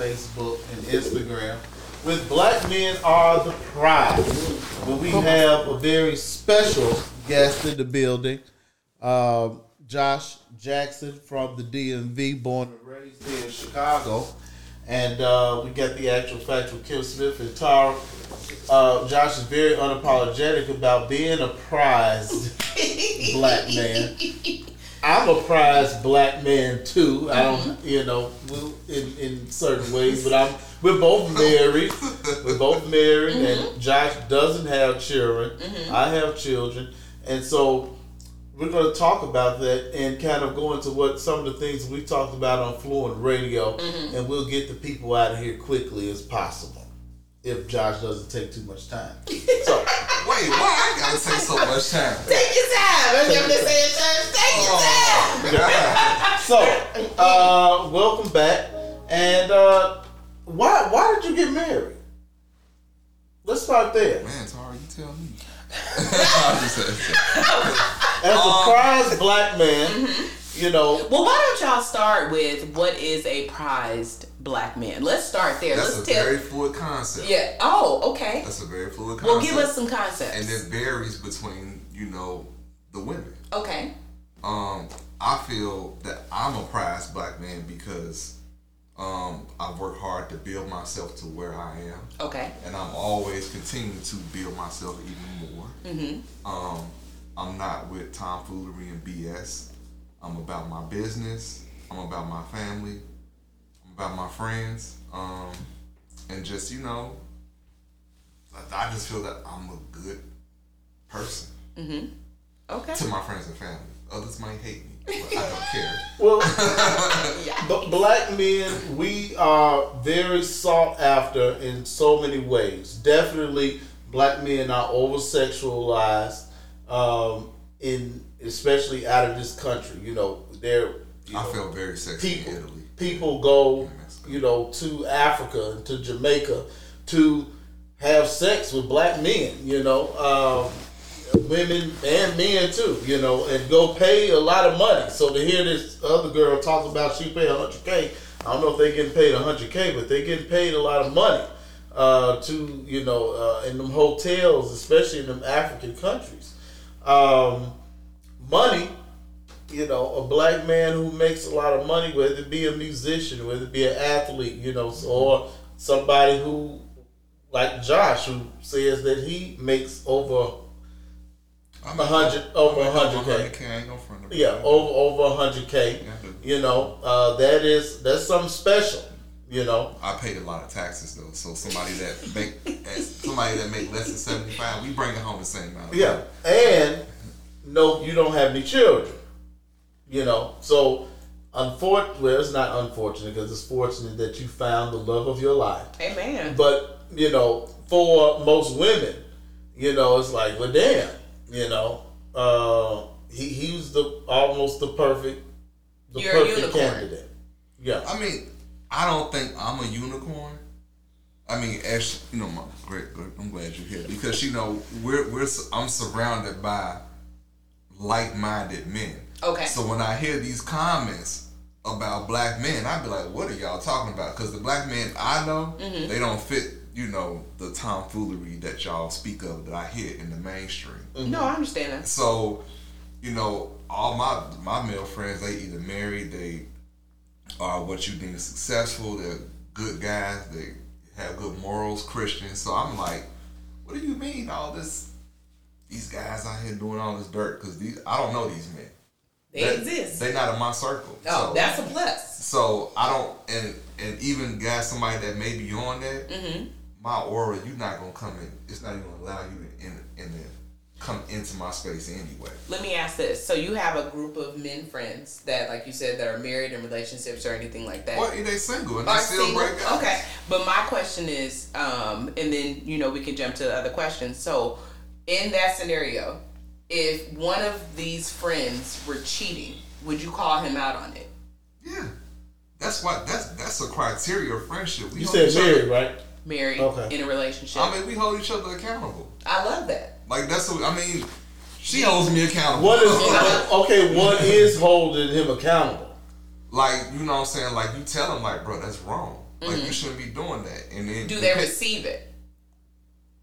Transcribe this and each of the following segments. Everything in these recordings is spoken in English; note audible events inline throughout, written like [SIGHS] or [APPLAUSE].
Facebook and Instagram with Black Men Are the Prize. Where we have a very special guest in the building. Um, Josh Jackson from the DMV, born and raised here in Chicago. And uh, we got the actual factual Kim Smith and Tara. Uh, Josh is very unapologetic about being a prized [LAUGHS] black man. I'm a prized black man too. I uh-huh. don't, you know, in, in certain ways, but I'm. We're both [LAUGHS] married. We're both married, and mm-hmm. Josh doesn't have children. Mm-hmm. I have children, and so we're going to talk about that and kind of go into what some of the things we talked about on Fluent Radio, mm-hmm. and we'll get the people out of here quickly as possible. If Josh doesn't take too much time, [LAUGHS] so Wait, why I gotta take so much time? Take your time. That's what I'm saying, church. Take your time. Oh, God. so uh, welcome back. And uh, why why did you get married? Let's start there. Man, Tara, you tell me. I'm just saying. As a prized black man, you know, Well, why don't y'all start with what is a prized black man? Let's start there. That's a Let's tell. very fluid concept. yeah. Oh, okay. That's a very fluid concept. Well, give us some concepts. And it varies between, you know, the women. okay. Um, I feel that I'm a prized black man because um, I've worked hard to build myself to where I am. Okay. and I'm always continuing to build myself even more. Mm-hmm. Um, I'm not with tomfoolery and BS. I'm about my business. I'm about my family. I'm about my friends. Um, and just you know, I, I just feel that I'm a good person Mm-hmm. Okay. to my friends and family. Others might hate me, but I don't care. [LAUGHS] well, [LAUGHS] Yeah. b- black men, we are very sought after in so many ways. Definitely, black men are over sexualized, um, in especially out of this country. You know, they're. You I know, feel very sexy people in Italy. people go in Mexico. You know to Africa and to Jamaica to have sex with black men you know um, women and men too you know and go pay a lot of money. So to hear this other girl talk about she paid 100k I don't know if they getting paid 100k but they getting paid a lot of money uh, to you know uh, in them hotels especially in them African countries. Um, money you know, a black man who makes a lot of money, whether it be a musician, whether it be an athlete, you know, or somebody who, like Josh, who says that he makes over a hundred, over a hundred k, 100K, I ain't gonna front of it. yeah, over over a hundred k. Yeah, I do. You know, uh, that is that's something special. You know, I paid a lot of taxes though, so somebody that make somebody that make less than seventy five, we bring it home the same amount. yeah, and no, you don't have any children. You know, so unfortunately, well, it's not unfortunate because it's fortunate that you found the love of your life. Amen. But you know, for most women, you know, it's like, well, damn, you know, uh, he he was the almost the perfect, the You're perfect candidate. Yeah, I mean, I don't think I'm a unicorn. I mean, as you know, my great, great I'm glad you're here because you know we're we're I'm surrounded by like minded men. Okay. So when I hear these comments about black men, I'd be like, what are y'all talking about? Because the black men I know, Mm-hmm. they don't fit, you know, the tomfoolery that y'all speak of that I hear in the mainstream. No, I understand that. So, you know, all my my male friends, they either married, they are what you deem successful, they're good guys, they have good morals, Christians. So I'm like, what do you mean all this? These guys out here doing all this dirt because these I don't know these men. They exist. They're not in my circle. oh, so, that's a plus. so I don't and and even guys somebody that may be on that, Mm-hmm. my aura, you're not gonna come in. It's not even gonna allow you to in in the come into my space anyway. Let me ask this. So you have a group of men friends that, like you said, that are married in relationships or anything like that. What? They single and they still single? break up. Okay, but my question is, um, and then you know we can jump to the other questions. So, in that scenario, if one of these friends were cheating, would you call him out on it? Yeah. That's what that's that's a criteria of friendship. We you said each other- married, right? Married Okay. in a relationship. I mean, we hold each other accountable. I love that. Like that's what I mean. She holds me accountable. What is [LAUGHS] okay? What is holding him accountable? like you know what I'm saying? Like you tell him like, bro, that's wrong. Like you mm-hmm. shouldn't be doing that. And then Do they receive it?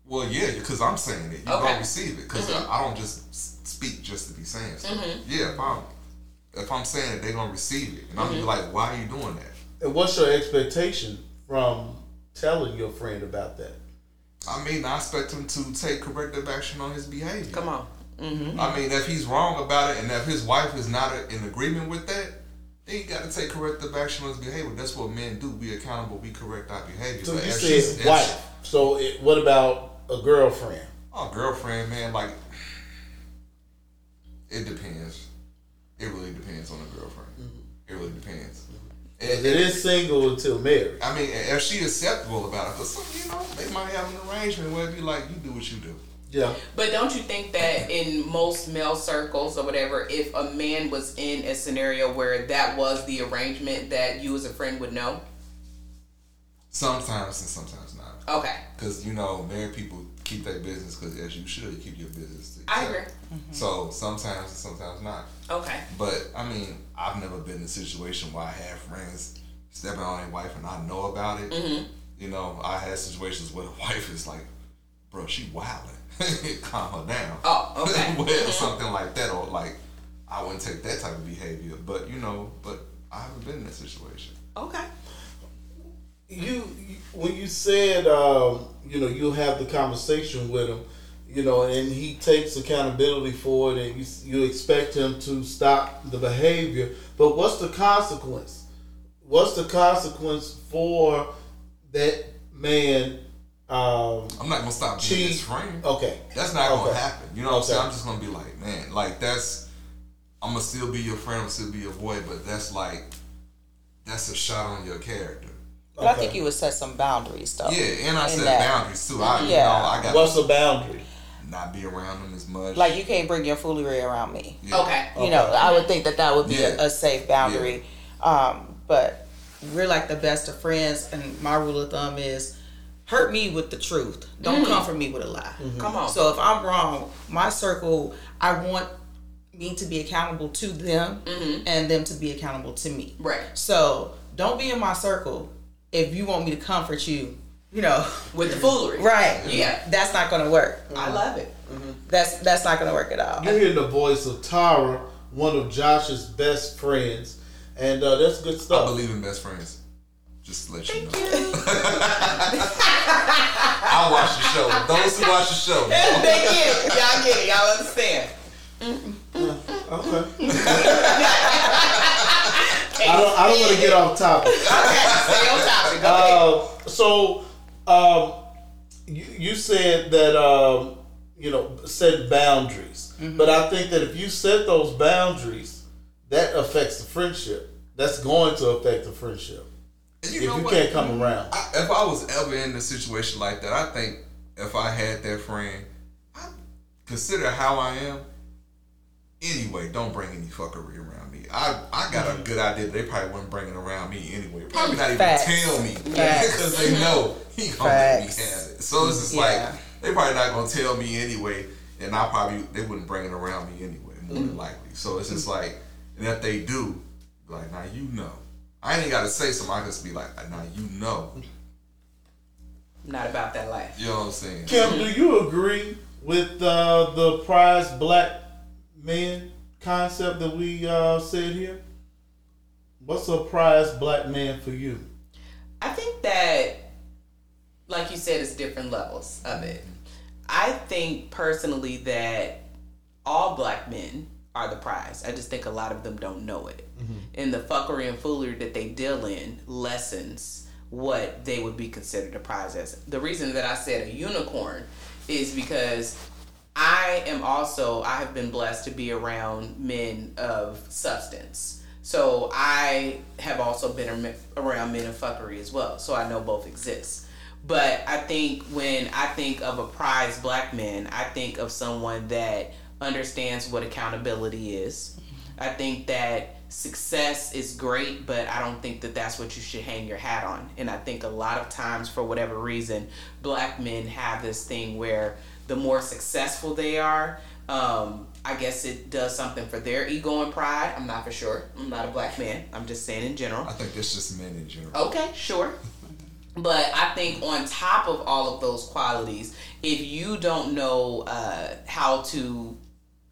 Well, yeah, because I'm saying it. You Okay. gonna receive it because mm-hmm. I, I don't just speak just to be saying stuff. Mm-hmm. Yeah, if I'm if I'm saying it, they're gonna receive it, and I'm gonna be like, why are you doing that? And what's your expectation from telling your friend about that? I mean, I expect him to take corrective action on his behavior. Come on. I mean, if he's wrong about it, and if his wife is not in agreement with that, then he got to take corrective action on his behavior. That's what men do. We accountable. We correct our behavior. So But you if she's- said wife. she- So it, what about a girlfriend? Oh, girlfriend, man, like it depends. It really depends on the girlfriend. Mm-hmm. It really depends. Mm-hmm. It And- is single until married. I mean, if she acceptable about it, because some, you know, they might have an arrangement where it be like, you do what you do. Yeah. But don't you think that in most male circles or whatever, if a man was in a scenario where that was the arrangement, that you as a friend would know? Sometimes and sometimes not. Okay, Because, you know, married people keep their business because as you should keep your business. to I yourself. agree. So sometimes and sometimes not. Okay, But I mean, I've never been in a situation where I have friends stepping on their wife and I know about it. Mm-hmm. You know, I had situations where [LAUGHS] the wife is like, "Bro, she wilding. [LAUGHS] Calm her down." Oh, okay. [LAUGHS] well, something like that, or like, I wouldn't take that type of behavior. But you know, but I haven't been in that situation. okay. You, when you said um, you know you have the conversation with him, you know, and he takes accountability for it, and you you expect him to stop the behavior. But what's the consequence? What's the consequence for that man? Um, I'm not gonna stop being his friend. Okay. That's not gonna happen. You know what I'm saying? I'm just gonna be like, man, like that's I'm gonna still be your friend, I'm still be your boy, but that's like that's a shot on your character. But I think you would set some boundaries though. Yeah, and I in said that. boundaries too. I you Yeah. know, I got What's the boundary? not be around them as much. Like you can't bring your foolery around me. Yeah. Okay. You know, I would think that that would be Yeah. a, a safe boundary. Um, but we're like the best of friends, and my rule of thumb is hurt me with the truth. Don't mm. come for me with a lie. Mm-hmm. Come on. So if I'm wrong, my circle, I want me to be accountable to them mm-hmm. and them to be accountable to me. Right. So don't be in my circle if you want me to comfort you, you know. With the foolery. Right. Yeah. That's not gonna work. I mm-hmm. love it. Mm-hmm. That's that's not gonna work at all. You're hearing the voice of Tara, one of Josh's best friends, and uh, that's good stuff. I believe in best friends. Just to let you know. [LAUGHS] I watch the show. Those who watch the show. they get it. Y'all get it. Y'all understand. Uh, okay. [LAUGHS] I don't. I don't want to get off topic. [LAUGHS] Stay on topic. Go. Uh, so, um, you, you said that um, you know set boundaries, but I think that if you set those boundaries, that affects the friendship. That's going to affect the friendship And if you know you what? can't come around. I, if I was ever in a situation like that, I think if I had that friend, I consider how I am. Anyway, don't bring any fuckery around me. I I got a mm-hmm. good idea. They probably wouldn't bring it around me anyway. Probably not even Facts. tell me because [LAUGHS] they mm-hmm. know he gonna let me have it. So it's just Yeah. like they probably not gonna tell me anyway, and I probably they wouldn't bring it around me anyway, more than mm-hmm. likely. So it's just like, and if they do, like now you know. I ain't gotta say something. I just be like, now you know. Not about that life. You know what I'm saying? Kim, do you agree with uh, the prize black men concept that we uh, said here? What's a prize black man for you? I think that, like you said, it's different levels of it. I think personally that all black men are the prize. I just think a lot of them don't know it. And the fuckery and foolery that they deal in lessens what they would be considered a prize as. The reason that I said a unicorn is because I am also I have been blessed to be around men of substance. So I have also been around men of fuckery as well. So I know both exist. But I think when I think of a prize black man, I think of someone that understands what accountability is. I think that success is great, but I don't think that that's what you should hang your hat on. And I think a lot of times, for whatever reason, black men have this thing where the more successful they are, um, I guess it does something for their ego and pride. I'm not for sure. I'm not a black man. I'm just saying in general. I think that's just men in general. Okay, sure. But I think on top of all of those qualities, if you don't know uh, how to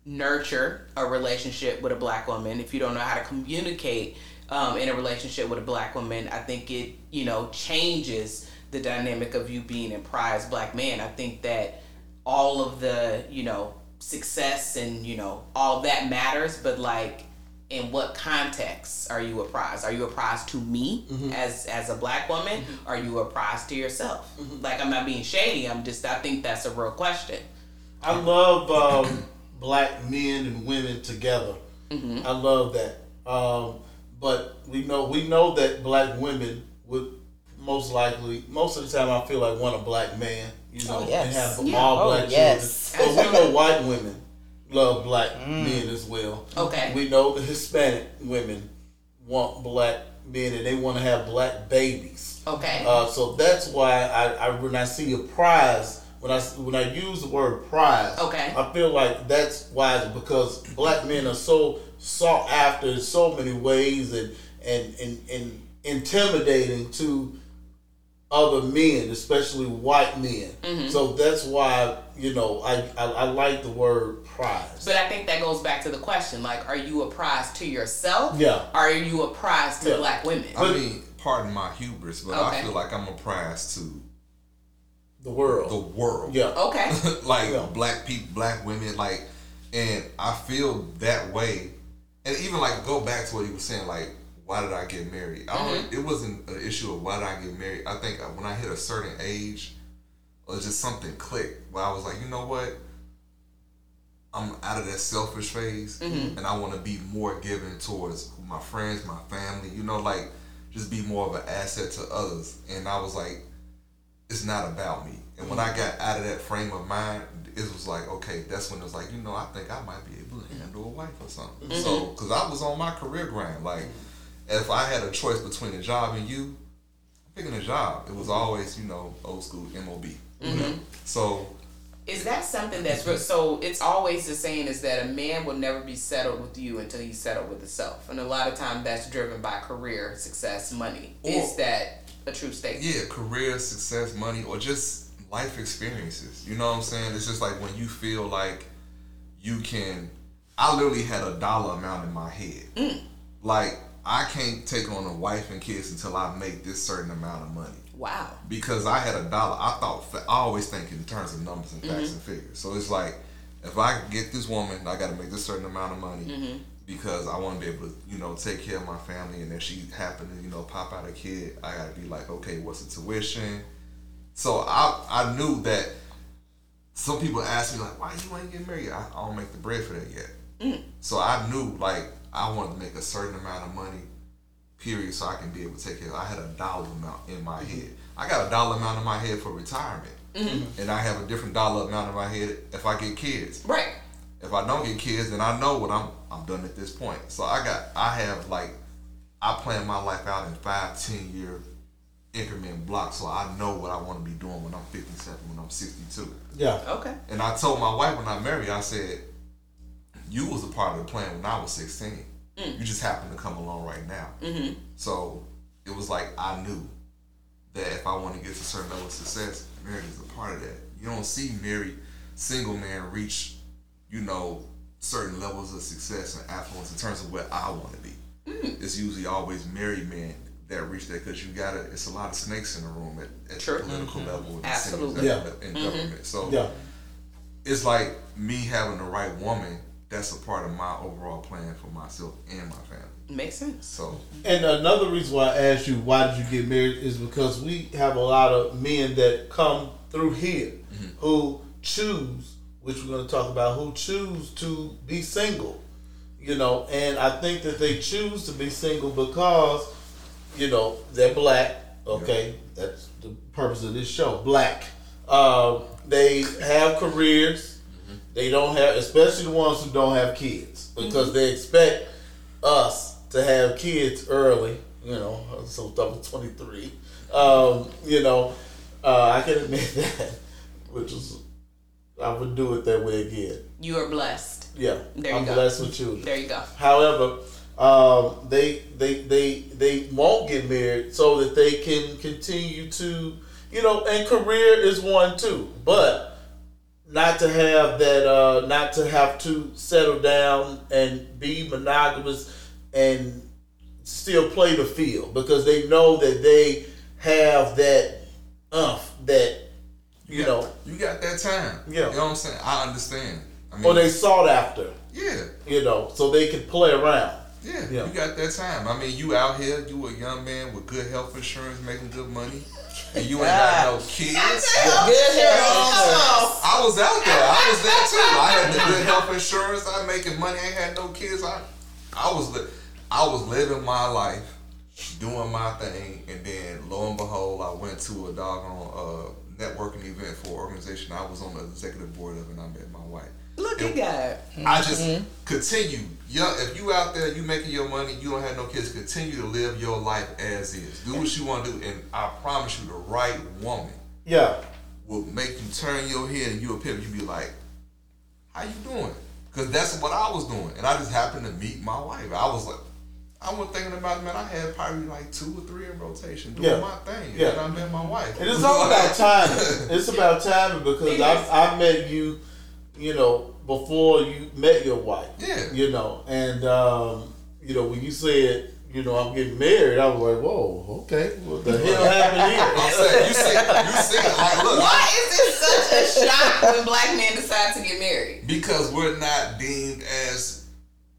nurture a relationship with a black woman, if you don't know how to communicate um, in a relationship with a black woman, I think it you know changes the dynamic of you being a prized black man. I think that all of the you know success and you know all that matters, but like in what context are you a prize? Are you a prize to me as as a black woman? Are you a prize to yourself? Like I'm not being shady. I'm just I think that's a real question. I love um, [COUGHS] black men and women together. I love that. Um, but we know we know that black women would most likely most of the time I feel like want a black man. You know, Oh, yes. and have Yeah. all Oh, black yes. children. But we know white women love black men as well. Okay. We know the Hispanic women want black men and they want to have black babies. Okay. Uh, so that's why I, I when I see a prize, when I when I use the word prize, Okay. I feel like that's wise because black men are so sought after in so many ways and and and, and intimidating to other men, especially white men. Mm-hmm. So that's why you know I, I I like the word prize. But I think that goes back to the question: like, are you a prize to yourself? Yeah. Are you a prize to Yeah. black women? I mean, pardon my hubris, but Okay. I feel like I'm a prize to the world. the world. yeah. Okay. [LAUGHS] like Yeah. black people, black women, like, and I feel that way. And even like go back to what you were saying, like, why did I get married? I mm-hmm. don't. It wasn't an issue of why did I get married. I think when I hit a certain age, it was just something clicked where I was like, you know what? I'm out of that selfish phase, mm-hmm. and I want to be more giving towards my friends, my family. You know, like just be more of an asset to others. And I was like, it's not about me. And when I mm-hmm. got out of that frame of mind, it was like, okay, that's when it was like, you know, I think I might be able to handle a wife or something. So, because I was on my career grind. Like, if I had a choice between a job and you, I'm picking a job. It was always, you know, old school MOB. Mm-hmm. So, Is that something that's real? So it's always the saying is that a man will never be settled with you until he's settled with himself, and a lot of time that's driven by career success, money. is that a true statement? yeah, career, success, money, or just life experiences. You know what I'm saying? It's just like when you feel like you can. I literally had a dollar amount in my head. Mm. Like, I can't take on a wife and kids until I make this certain amount of money. Wow. because I had a dollar. I thought I always think in terms of numbers and facts mm-hmm. and figures. So it's like if I get this woman, I got to make this certain amount of money mm-hmm. because I want to be able to, you know, take care of my family. And if she happened to, you know, pop out a kid, I got to be like, okay, what's the tuition? So I I knew that some people ask me like, why you ain't getting married? I, I don't make the bread for that yet. Mm. So I knew like I wanted to make a certain amount of money period so I can be able to take care. I had a dollar amount in my mm-hmm. head. I got a dollar amount in my head for retirement, mm-hmm. and I have a different dollar amount in my head if I get kids. Right. If I don't get kids, then I know what I'm I'm done at this point. So I got I have like I plan my life out in five, ten year increment blocks, so I know what I want to be doing when I'm 57, when I'm 62. Yeah. Okay. And I told my wife when I married, I said, "You was a part of the plan when I was 16. Mm. You just happened to come along right now." Mm-hmm. So it was like I knew that if I want to get to a certain level of success, marriage is a part of that. You don't see married single man reach, you know, certain levels of success and affluence in terms of where I want to be. Mm. It's usually always married men that reach that because you gotta. It's a lot of snakes in the room at, at True. the political mm-hmm. level, and the Absolutely. cities and mm-hmm. government. So Yeah. it's like me having the right woman. That's a part of my overall plan for myself and my family. Makes sense. So And another reason why I asked you why did you get married is because we have a lot of men that come through here who choose, which we're going to talk about, who choose to be single. You know, and I think that they choose to be single because, you know, they're black. Okay, that's the purpose of this show. Black. Um, they have careers. They don't have, especially the ones who don't have kids, because they expect us to have kids early. You know, [LAUGHS] so double twenty three. Um, you know, uh, I can admit [LAUGHS] that, which is I would do it that way again. You are blessed. Yeah, There you I'm go. blessed with children. There you go. However, um, they they they they won't get married so that they can continue to you know, and career is one too, but not to have that, uh, not to have to settle down and be monogamous and still play the field because they know that they have that umph that you, got- know, you got that time. Yeah. You know what I'm saying? I understand. I mean, or they sought after, yeah, you know, so they can play around. yeah, Yeah. You got that time. I mean, you out here, you a young man with good health insurance, making good money, and you ain't got no kids. Good health. I was out there. I was there too. I had the good health insurance. I'm making money. I ain't had no kids. I, I was, li- I was living my life, doing my thing, and then lo and behold, I went to a doggone uh, networking event for an organization I was on the executive board of, and I met my wife. Look at God. I just mm-hmm. continue. Yeah, if you out there, you making your money, you don't have no kids. Continue to live your life as is. Do what you want to do, and I promise you, the right woman Yeah, will make you turn your head and you a pimp. You be like, "How you doing?" Because that's what I was doing, and I just happened to meet my wife. I was like, I was thinking about it, man. I had probably like two or three in rotation doing Yeah. my thing, Yeah. then I met my wife. and it's all about [LAUGHS] timing. It's about timing because I is. I met you, you know, before you met your wife. Yeah. you know, and um, you know when you said. You know, I'm getting married. I was like, "Whoa, okay, what the hell [LAUGHS] happened here? I'm saying, you see, you see, it like, look, Why is it such a shock when black men decide to get married? because we're not deemed as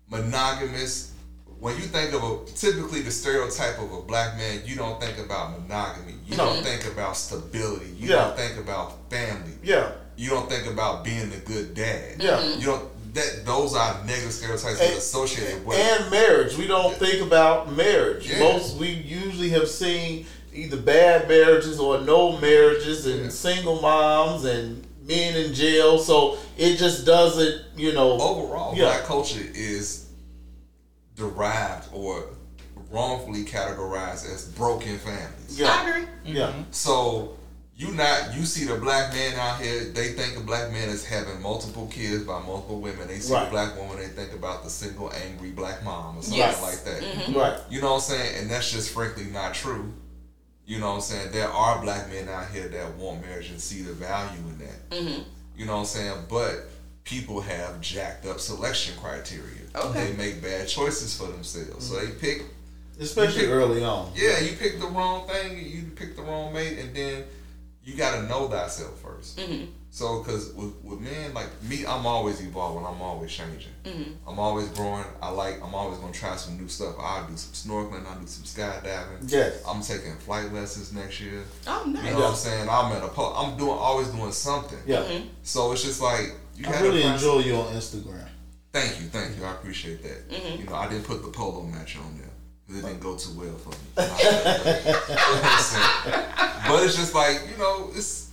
monogamous. When you think of a typically the stereotype of a black man, you don't think about monogamy. You No. don't think about stability. You Yeah. don't think about family. Yeah, You don't think about being a good dad. Yeah. Mm-hmm. You don't. That those are negative stereotypes And- associated with. and marriage. We don't think about marriage. Yeah. Most we usually have seen either bad marriages or no marriages, and Yeah. single moms and men in jail. So it just doesn't, you know. overall, Yeah. black culture is derived or wrongfully categorized as broken families. Yeah. I agree. Yeah, So you not you see the black man out here. They think a black man is having multiple kids by multiple women. They see Right. a black woman. They think about the single angry black mom or something Yes. like that. Mm-hmm. right. You know what I'm saying? And that's just frankly not true. You know what I'm saying? There are black men out here that want marriage and see the value in that. Mm-hmm. You know what I'm saying? But people have jacked up selection criteria. Okay. They make bad choices for themselves. So they pick Especially pick- early on. yeah, you pick the wrong thing, you pick the wrong mate, and then you got to know thyself 1st mm-hmm. So, because with, with men like me, I'm always evolving. I'm always changing. Mm-hmm. I'm always growing. I like. I'm always gonna try some new stuff. I'll do some snorkeling. I'll do some skydiving. Yes. I'm taking flight lessons next year. Oh, You nice. know what I'm saying? I'm at a. Po- I'm doing always doing something. Yeah. Mm-hmm. So it's just like you I gotta really enjoy you on Instagram. Thank you, thank you. I appreciate that. You know, I didn't put the polo match on there. 'Cause It didn't go too well for me. [LAUGHS] but it's just like you know, it's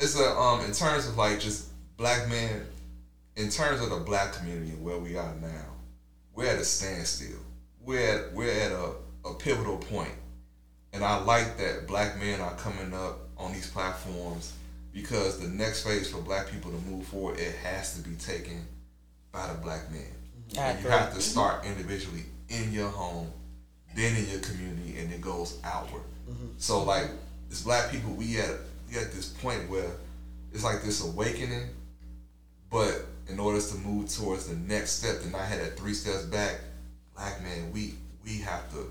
it's a um in terms of like just black men, in terms of the black community and where we are now, we're at a standstill. We're at we're at a, a pivotal point, and I like that black men are coming up on these platforms because the next phase for black people to move forward, it has to be taken by the black man. I And you have to start individually in your home, then in your community, and it goes outward. Mm-hmm. So like as black people, we at we at this point where it's like this awakening, but in order to move towards the next step, and I had that three steps back, black man, we we have to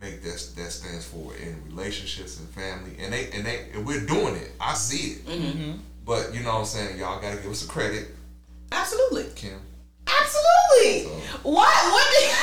make that that stands for in relationships and family, and they and they and we're doing it. I see it, mm-hmm. but you know what I'm saying. Y'all got to give us a credit, Absolutely. Kim. Absolutely. So- What? What? Did, [LAUGHS]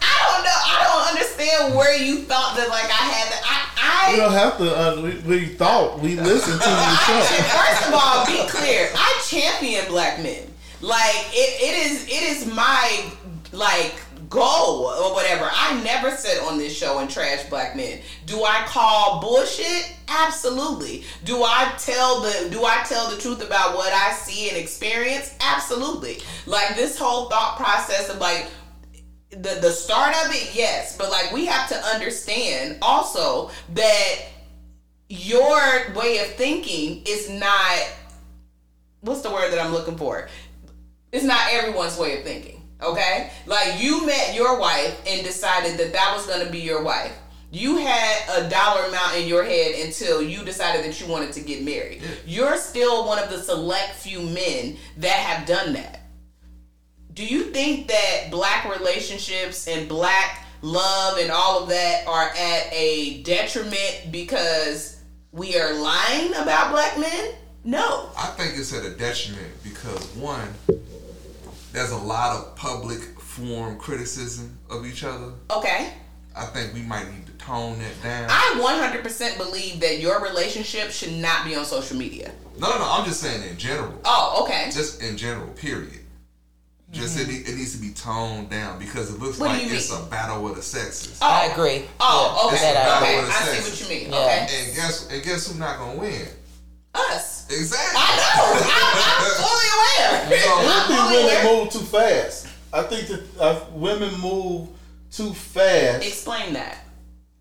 I don't know. I don't understand where you thought that. Like I had. I. We I don't have to. Uh, we, we thought we listened to the show. [LAUGHS] First of all, be clear. I champion black men. Like it, it is it is my like goal or whatever. I never sit on this show and trash black men. Do I call bullshit? Absolutely. Do I tell the do I tell the truth about what I see and experience? Absolutely. Like this whole thought process of like the the start of it, yes, but like we have to understand also that your way of thinking is not what's the word that I'm looking for? It's not everyone's way of thinking. Okay? Like you met your wife and decided that that was going to be your wife. You had a dollar amount in your head until you decided that you wanted to get married. You're still one of the select few men that have done that. Do you think that black relationships and black love and all of that are at a detriment because we are lying about black men? No. I think it's at a detriment because one, there's a lot of public form criticism of each other. Okay. I think we might need to tone that down. I 100% believe that your relationship should not be on social media. no, no, no. I'm just saying in general. Oh, okay. Just in general, period. Just it, mm-hmm. it needs to be toned down because it looks What like it's mean? a battle of the sexes. Oh. I agree. Oh, Yeah, okay. that I Okay, agree. I see what you mean. Yeah. Okay. And guess and guess who's not gonna win? Us. Exactly. I know. I'm, I'm fully aware. [LAUGHS] I I'm think fully women aware. move too fast. I think that uh, women move too fast, Explain that.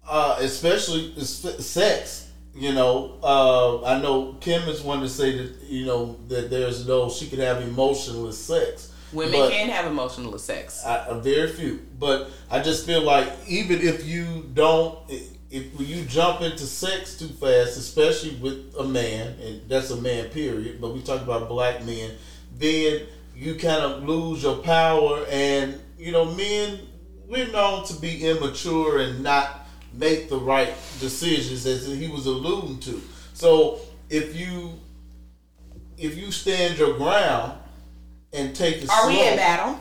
uh, especially sex. You know, uh, I know Kim is one to say that you know that there's no she could have emotionless sex. Women but can have emotional sex. I, very few, but I just feel like even if you don't, if you jump into sex too fast, especially with a man, and that's a man, period. But we talk about black men, then you kind of lose your power, and you know, men we're known to be immature and not make the right decisions, as he was alluding to. So if you if you stand your ground and take it Are we slow, in battle?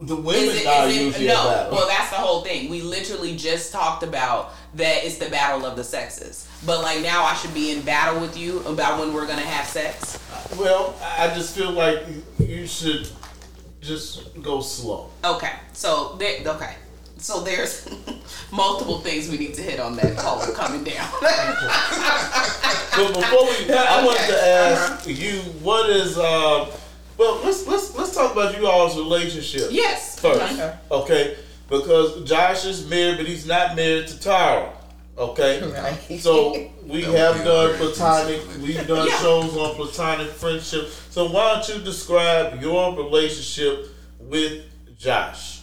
The Is women it, are is it, no. Well, that's the whole thing. We literally just talked about that it's the battle of the sexes. But like now, I should be in battle with you about when we're gonna have sex. Well, I just feel like you should just go slow. Okay. So there. Okay. So there's [LAUGHS] multiple things we need to hit on that call coming down. [LAUGHS] But before we, I wanted to Okay. ask you, what is uh? Well, let's let's let's talk about you all's relationship yes. first, Okay. okay? Because Josh is married, but he's not married to Tara, okay? [LAUGHS] Right. So we have done platonic. We've done Yeah. shows on platonic friendship. So why don't you describe your relationship with Josh?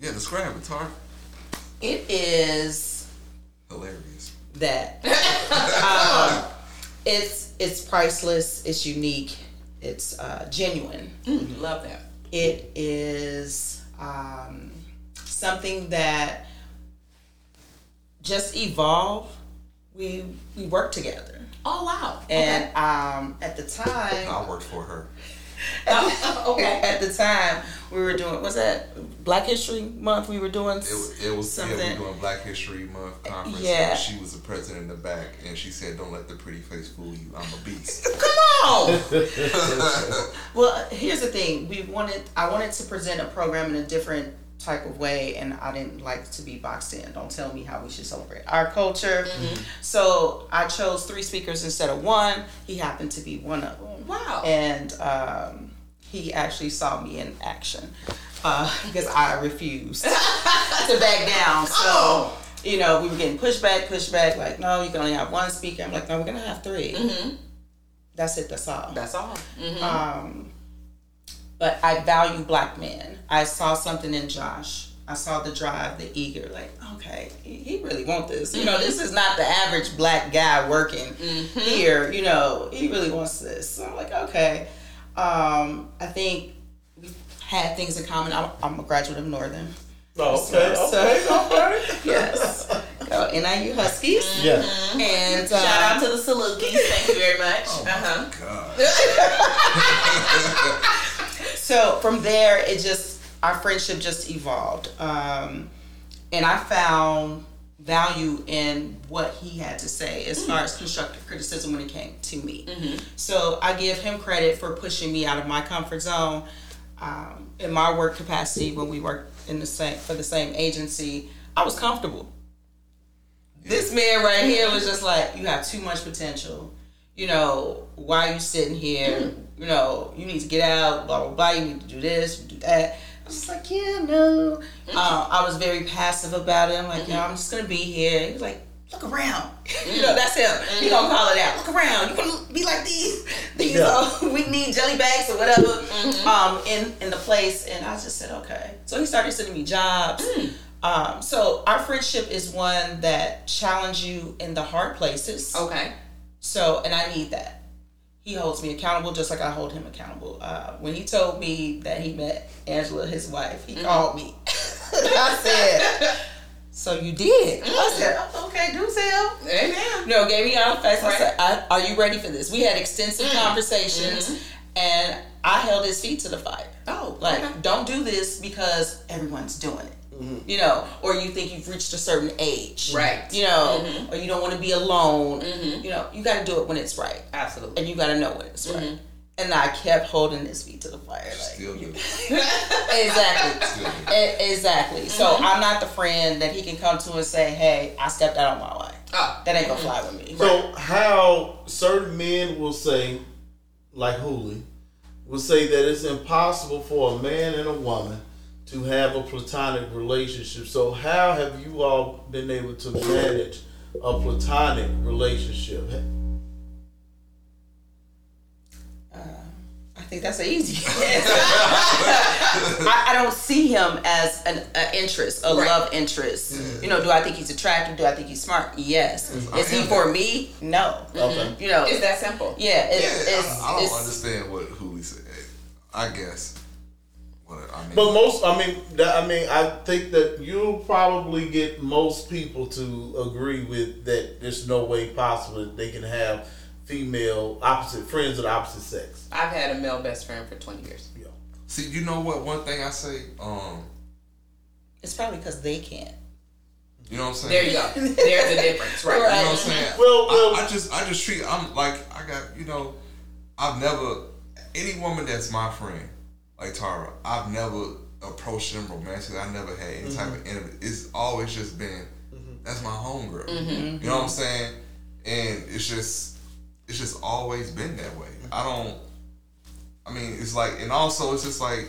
Yeah, describe it, Tar. It is Hilarious. that. [LAUGHS] um, it's it's priceless. It's unique. It's uh, genuine. Mm, love that. It is um, something that just evolved. We we work together, Oh wow. and um, at the time, I worked for her. [LAUGHS] Oh, [LAUGHS] okay. at the time we were doing was that Black History Month? We were doing It, was- it was yeah, we were doing Black History Month conference. Yeah. And she was the president in the back, and she said, "Don't let the pretty face fool you. I'm a beast." [LAUGHS] Come on. Well, here's the thing. We wanted I wanted to present a program in a different type of way and I didn't like to be boxed in. Don't tell me how we should celebrate our culture. So I chose three speakers instead of one. He happened to be one of them. Wow. And um, he actually saw me in action uh, [LAUGHS] because I refused [LAUGHS] to back down. So, Oh. you know, we were getting pushback, pushback, like, no, you can only have one speaker. I'm like, no, we're going to have 3 That's it, that's all. That's all. Mhm. Um, but I value black men. I saw something in Josh. I saw the drive, the eager, like, okay, he he really want this. You know, this is not the average black guy working here. You know, he really wants this. So I'm like, okay. Um, I think we had things in common. I'm, I'm a graduate of Northern. Okay, So- okay, okay. [LAUGHS] Yes. Go NIU Huskies. Yeah. And Shout um, out to the Salukis. Thank you very much. [LAUGHS] uh-huh. God. [LAUGHS] so from there it just our friendship just evolved. Um, and i found value in what he had to say as far as constructive criticism when it came to me. So i give him credit for pushing me out of my comfort zone um, in my work capacity when we worked in the same for the same agency. I was comfortable. This man right here was just like, you have too much potential. You know, why are you sitting here? You know, you need to get out, blah, blah, blah. You need to do this, do that. I was like, yeah, no. Uh, I was very passive about it. I'm like, know, I'm just going to be here. He was like, look around. [LAUGHS] you know, that's him. He going to call it out. Look around. You going to be like these. [LAUGHS] these Yeah. are, [LAUGHS] we need jelly bags or whatever um, in in the place. And I just said, okay. So he started sending me jobs. Um, so our friendship is one that challenge you in the hard places. Okay. So, and I need that. He holds me accountable just like I hold him accountable. Uh, when he told me that he met Angela, his wife, he mm-hmm. called me. [LAUGHS] I said, "So you did?" I mm-hmm. said, "Oh, "Okay, do tell." Amen. No, gave me out face. I Right. said, I, "Are you ready for this?" We had extensive mm-hmm. conversations, and I held his feet to the fire. Oh, Like, okay. don't do this because everyone's doing it. Mm-hmm. You know, or you think you've reached a certain age, Right. You know, mm-hmm. or you don't want to be alone. Mm-hmm. You know, you got to do it when it's right, Absolutely. and you got to know when it's right. And I kept holding his feet to the fire, like Still do. [LAUGHS] exactly, Still do. E- exactly. So I'm not the friend that he can come to and say, "Hey, I stepped out on my wife." Oh. Ah. That ain't gonna fly with me. So how certain men will say, like Hooley, will say that it's impossible for a man and a woman to have a platonic relationship. So how have you all been able to manage a platonic relationship? Uh, I think that's an easy. [LAUGHS] I, I don't see him as an, an interest, a Right. love interest. Mm-hmm. You know, do I think he's attractive? Do I think he's smart? Yes. I Is he for me? No. Okay. You know, It's that simple. yeah. It, Yeah, it's, I, I don't it's, understand what Hooley said. I guess. What I mean. But most, I mean, that, I mean, I think that you'll probably get most people to agree with that. There's no way possible that they can have female opposite friends of the opposite sex. I've had a male best friend for 20 years. Yeah. See, you know what? One thing I say, um, It's probably because they can't. you know what I'm saying? There you go. There's a difference, right? You know what I'm saying? Well, well- I, I just, I just treat. I'm like, I got, you know, I've never any woman that's my friend, like Tara. I've never approached them romantically. I never had any type of mm-hmm. intimate. It's always just been mm-hmm. that's my homegirl. Mm-hmm. You know what I'm saying? And it's just, it's just always been that way. I don't. I mean, it's like, and also it's just like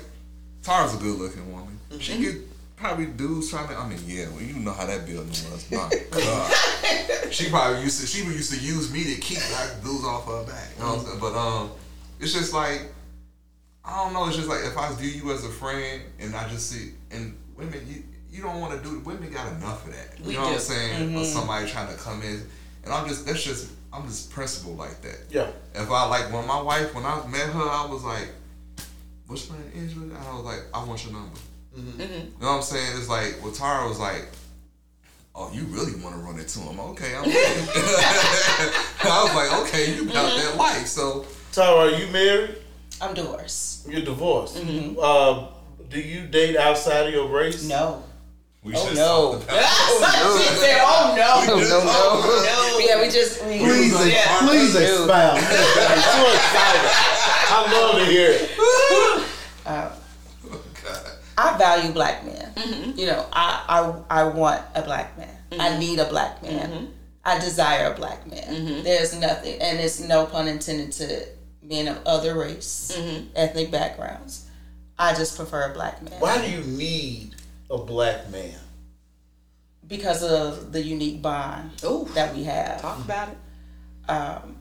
Tara's a good looking woman. She get probably dudes trying to. I mean, yeah, well, you know how that building was. My God, [LAUGHS] she probably used to. She used to use me to keep like dudes off her back. You know what I'm saying? But um, it's just like I don't know. It's just like if I view you as a friend and I just see and women, you you don't want to do. Women got enough of that. You We know what I'm do. saying? Or mm-hmm. somebody trying to come in, and I'm just that's just I'm just principled like that. Yeah. If I like when my wife when I met her, I was like, "What's my name, Angela?" And I was like, "I want your number." Mm-hmm. Mm-hmm. You know what I'm saying? It's like well, Tara was like, "Oh, you really want to run into him? Okay, I'm." [LAUGHS] [LAUGHS] I was like, "Okay, you got that life." So Tara, are you married? I'm divorced. You're divorced. Mm-hmm. Uh, do you date outside of your race? No. we Oh no. talked [LAUGHS] about- she oh, said, "Oh no, We no, oh, [LAUGHS] oh, no, no." Yeah, we just we, Please, like, yeah. please No. expound. I'm so excited. I love to hear it. [LAUGHS] Uh, God. I value black men. Mm-hmm. You know, I, I I want a black man. I mm-hmm. need a black man. I desire a black man. There's nothing, and it's no pun intended to men of other race, mm-hmm. ethnic backgrounds. I just prefer a black man Why do you need a black man? because of the unique bond Ooh. that we have. Talk about it. um,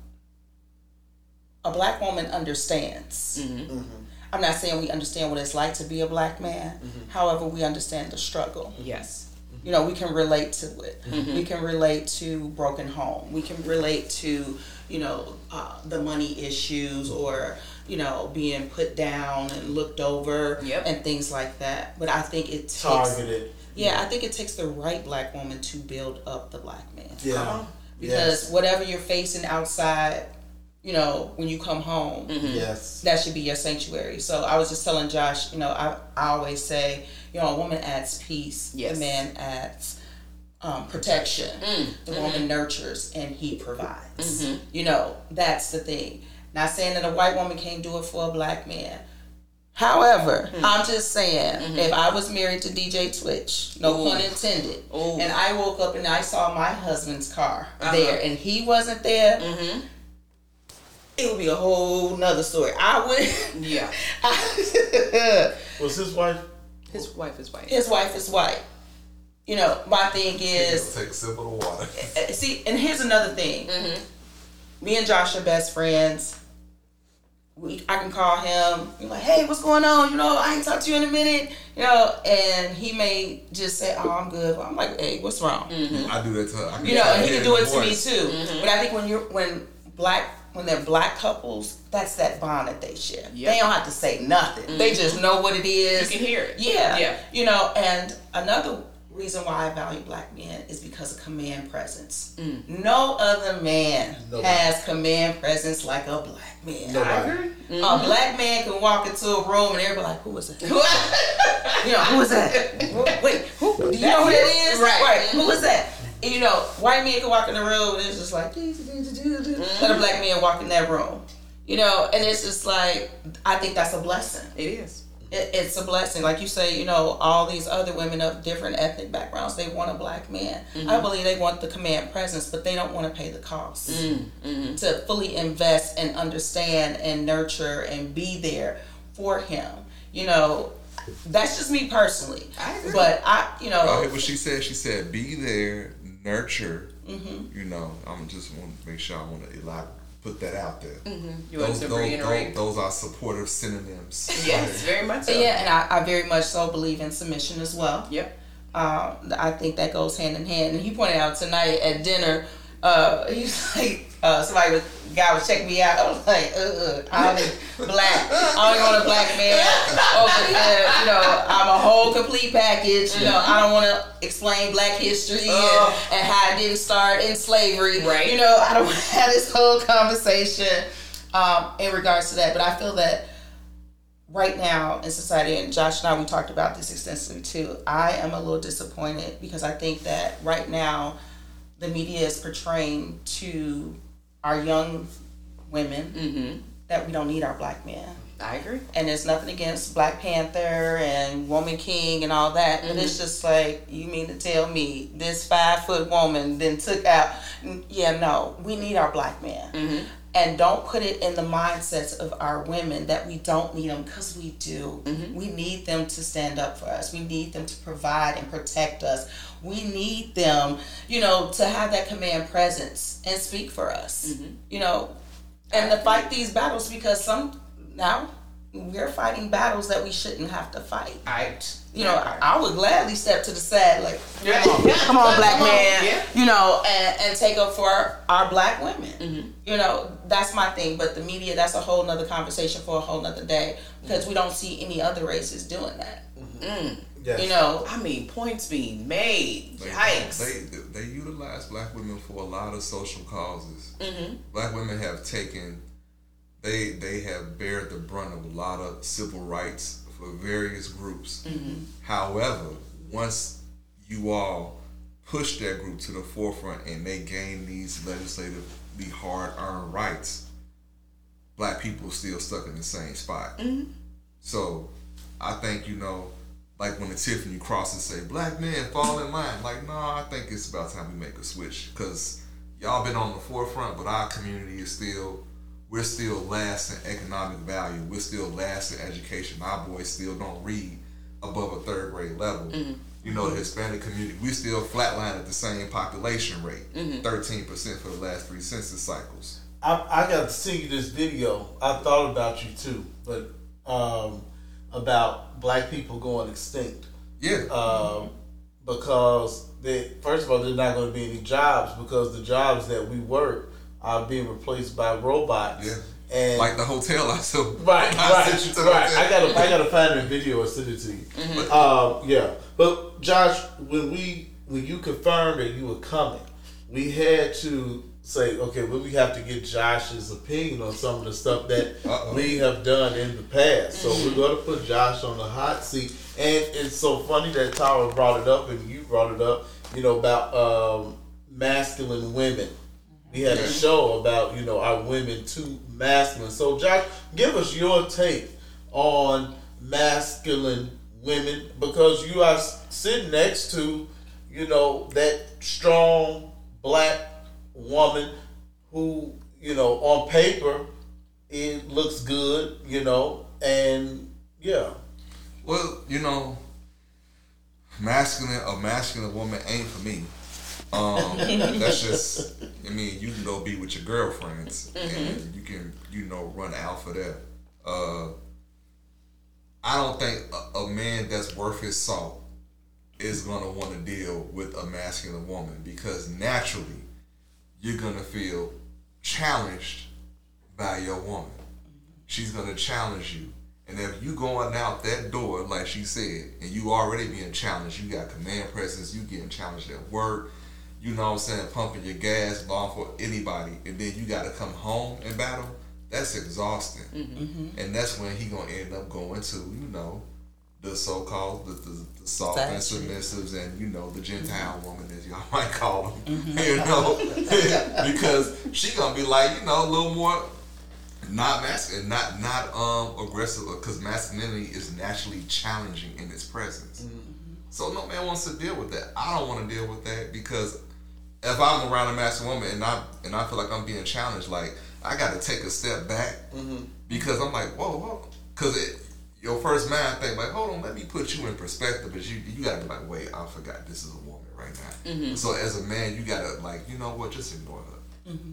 a black woman understands. Mm-hmm. Mm-hmm. I'm not saying we understand what it's like to be a black man. However, we understand the struggle. Yes. You know, we can relate to it. We can relate to broken home. We can relate to, you know, uh, the money issues or, you know, being put down and looked over Yep. and things like that. But I think it takes, Targeted. yeah, I think it takes the right black woman to build up the black man Yeah. because whatever you're facing outside, you know, when you come home, Yes. that should be your sanctuary. So I was just telling Josh, you know, I, I always say, you know, a woman adds peace, Yes. the man adds um, protection, the woman nurtures, and he provides. You know, that's the thing. Not saying that a white woman can't do it for a black man. However, I'm just saying, if I was married to DJ Twitch, no Ooh. pun intended, Ooh. and I woke up and I saw my husband's car Uh-huh. there and he wasn't there, Mm-hmm. it would be a whole nother story. I would. Yeah. [LAUGHS] Was his wife? His wife is white. His wife is white. You know, my thing is, Take a sip of the water. uh, [LAUGHS] see, and here's another thing. Mm-hmm. Me and Josh are best friends. we, I can call him. You're like, hey, what's going on? You know, I ain't talked to you in a minute. You know, and he may just say, oh, I'm good. I'm like, hey, what's wrong? I do that to I You know, and he can do it to me voice. too. But I think when you're when black when they're black couples, that's that bond that they share. Yep. They don't have to say nothing. They just know what it is. You can hear it. Yeah. Yeah. You know, and another reason why I value black men is because of command presence. Mm. No other man Nobody. has command presence like a black man. Nobody. A mm-hmm. black man can walk into a room and everybody like, who is that? [LAUGHS] you know, who was that? [LAUGHS] Wait, who? Do you know who that is? Right. Mm-hmm. who was that? And, you know, white men can walk in the room and it's just like, let a mm-hmm. black man walk in that room. You know, and it's just like, I think that's a blessing. It is. It, it's a blessing. Like you say, you know, all these other women of different ethnic backgrounds, they want a black man. Mm-hmm. I believe they want the command presence, but they don't want to pay the cost mm-hmm. Mm-hmm. to fully invest and understand and nurture and be there for him. You know, that's just me personally. I agree. But I, you know, I what she said. She said, "Be there, nurture." Mm-hmm. You know, I'm just want to make sure I want to elaborate, put that out there. You want Those, to those, reiterate? those, those are supportive synonyms. Yes, very much so. yeah, and I, I very much so believe in submission as well. Yep. Um, I think that goes hand in hand. And he pointed out tonight at dinner, uh, [LAUGHS] he's like, uh, somebody was, guy was checking me out. I was like, uh, uh I'm black. I don't want a black man over here. You know, I'm a whole complete package. You know, I don't want to explain black history and, and how it didn't start in slavery. Right. You know, I don't want [LAUGHS] to have this whole conversation um, in regards to that. But I feel that right now in society, and Josh and I, we talked about this extensively too. I am a little disappointed because I think that right now the media is portraying to our young women mm-hmm. that we don't need our black men. I agree. And there's nothing against Black Panther and Woman King and all that, but mm-hmm. it's just like you mean to tell me this five foot woman then took out? Yeah, no, we need our black man, mm-hmm. and don't put it in the mindsets of our women that we don't need them because we do. We need them to stand up for us. We need them to provide and protect us. We need them, you know, to have that command presence and speak for us. Mm-hmm. You know, and to fight these battles because some now we're fighting battles that we shouldn't have to fight. Right. You know, I, I would gladly step to the side, like, come on, come on, black Come on, man, yeah. you know, and, and take up for our, our black women. Mm-hmm. You know, that's my thing. But the media, that's a whole nother conversation for a whole nother day because we don't see any other races doing that. Mm-hmm. Mm. Yes. You know, I mean, points being made. They, Yikes. they they utilize black women for a lot of social causes. Mm-hmm. Black women have taken, they they have bared the brunt of a lot of civil rights for various groups. Mm-hmm. However, once you all push that group to the forefront and they gain these legislatively hard earned rights, black people are still stuck in the same spot. Mm-hmm. So I think, you know, like when the Tiffany Crosses say, black men fall in line. Like, no, I think it's about time we make a switch. Because y'all been on the forefront, but our community is still, we're still last in economic value. We're still last in education. Our boys still don't read above a third grade level. You know, the Hispanic community, we still flatline at the same population rate, 13% for the last three census cycles. I, I got to see this video. I thought about you too, but um, about black people going extinct. Yeah. Um, because they first of all, there's not going to be any jobs because the jobs that we work are being replaced by robots. Yeah. And like the hotel I saw. Right, [LAUGHS] I right, sent you to right. I gotta, I gotta find a video and send it to you. Um, yeah, but Josh, when we, when you confirmed that you were coming, we had to say, okay, well, we have to get Josh's opinion on some of the stuff that Uh-oh. we have done in the past. So we're gonna put Josh on the hot seat, and it's so funny that Tara brought it up and you brought it up. You know about um, masculine women. We had a show about you know our women too masculine. So Josh, give us your take on masculine women because you are sitting next to you know that strong black woman who you know on paper it looks good you know and yeah Well, you know, masculine a masculine woman ain't for me. Um, [LAUGHS] that's just I mean, you can go be with your girlfriends and you can, you know, run alpha there. Uh, I don't think a, a man that's worth his salt is gonna want to deal with a masculine woman because naturally you're gonna feel challenged by your woman. She's gonna challenge you. And if you going out that door, like she said, and you already being challenged, you got command presence, you getting challenged at work, you know what I'm saying, pumping your gas, long for anybody, and then you gotta come home and battle, that's exhausting. Mm-hmm. And that's when he gonna end up going to, you know, the so-called the, the, the soft and submissives and you know the Gentile mm-hmm. woman as y'all [LAUGHS] might call them, mm-hmm. [LAUGHS] you know, [LAUGHS] because she gonna be like you know a little more not masculine, not not um aggressive because masculinity is naturally challenging in its presence. Mm-hmm. So no man wants to deal with that. I don't want to deal with that because if I'm around a masculine woman and I and I feel like I'm being challenged, like I got to take a step back because I'm like whoa whoa. Because your first mind think like hold on let me put you in perspective, but you you got to be like wait I forgot this is a woman right now. Mm-hmm. So as a man you gotta like you know what just ignore her. Mm-hmm.